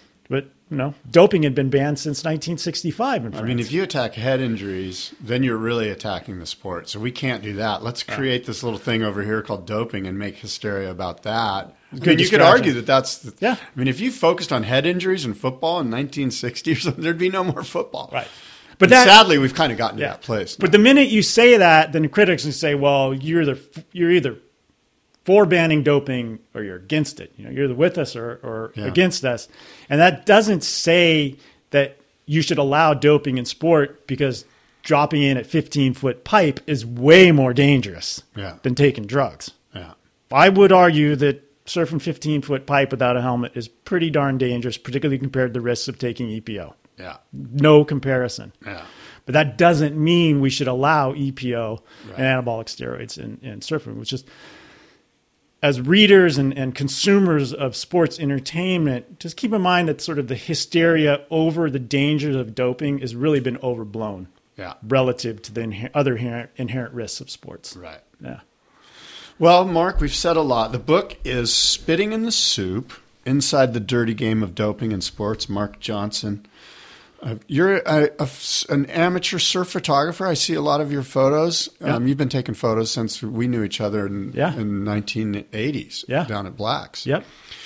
You know, doping had been banned since 1965 in I mean, if you attack head injuries, then you're really attacking the sport. So we can't do that. Let's create this little thing over here called doping and make hysteria about that. I Good mean, you could argue that that's. The, Yeah. I mean, if you focused on head injuries in football in 1960 or something, there'd be no more football. Right. But that, sadly, we've kind of gotten to that place. But the minute you say that, then critics will say, "Well, you're either you're either for banning doping or you're against it. You know, you're with us or, or Yeah. against us." And that doesn't say that you should allow doping in sport because dropping in at 15 foot pipe is way more dangerous Yeah. than taking drugs. yeah. I would argue that surfing 15 foot pipe without a helmet is pretty darn dangerous, particularly compared to the risks of taking EPO. Yeah. No comparison. Yeah. But that doesn't mean we should allow EPO and anabolic steroids in, in surfing, which is, as readers and, and consumers of sports entertainment, just keep in mind that sort of the hysteria over the dangers of doping has really been overblown Yeah. relative to the inher- other inherent, inherent risks of sports. Right. Yeah. Well, Mark, we've said a lot. The book is Spitting in the Soup Inside the Dirty Game of Doping in Sports. Mark Johnson. Uh, you're a, a an amateur surf photographer. I see a lot of your photos. Um, you've been taking photos since we knew each other in, Yeah. in 1980s Yeah. down at Black's. Yep.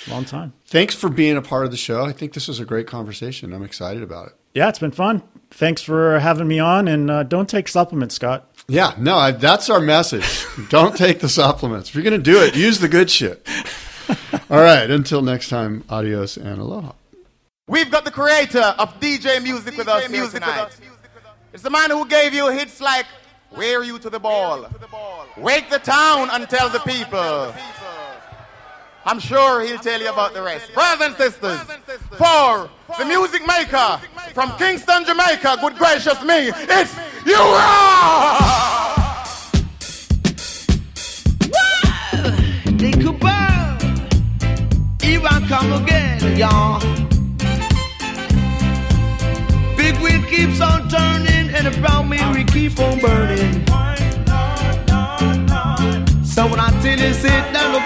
Long time. Thanks for being a part of the show. I think this was a great conversation. I'm excited about it. Yeah, it's been fun. Thanks for having me on, and uh, don't take supplements, Scott. Yeah, no, I, that's our message. Don't take the supplements. If you're going to do it, use the good shit. All right, until next time, adios and aloha. We've got the creator of DJ music with us music here tonight. It's the man who gave you hits like Wear You to the Ball, Wake the Town and Tell the People. I'm sure he'll tell you about the rest. Brothers and sisters, for the music maker from Kingston, Jamaica, good gracious me, it's you! They could burn. Even come again, y'all big wheel keeps on turning, and the brown Mary keep on burning. So when I tell you, sit down, look,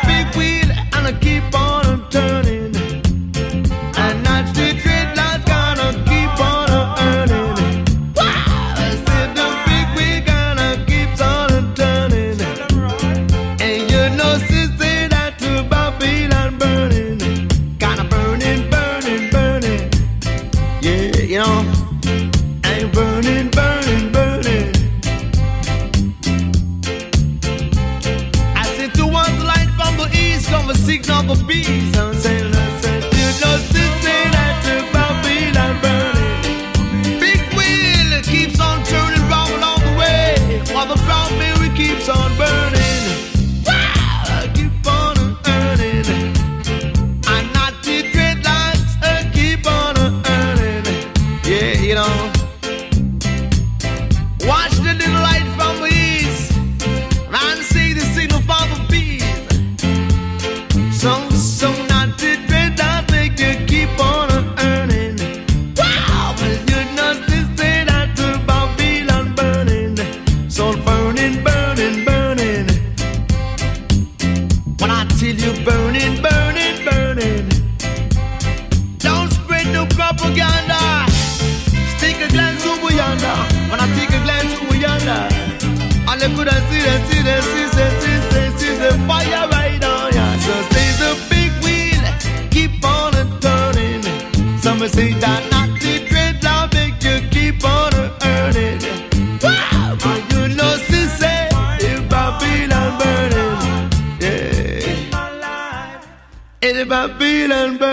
baby feeling.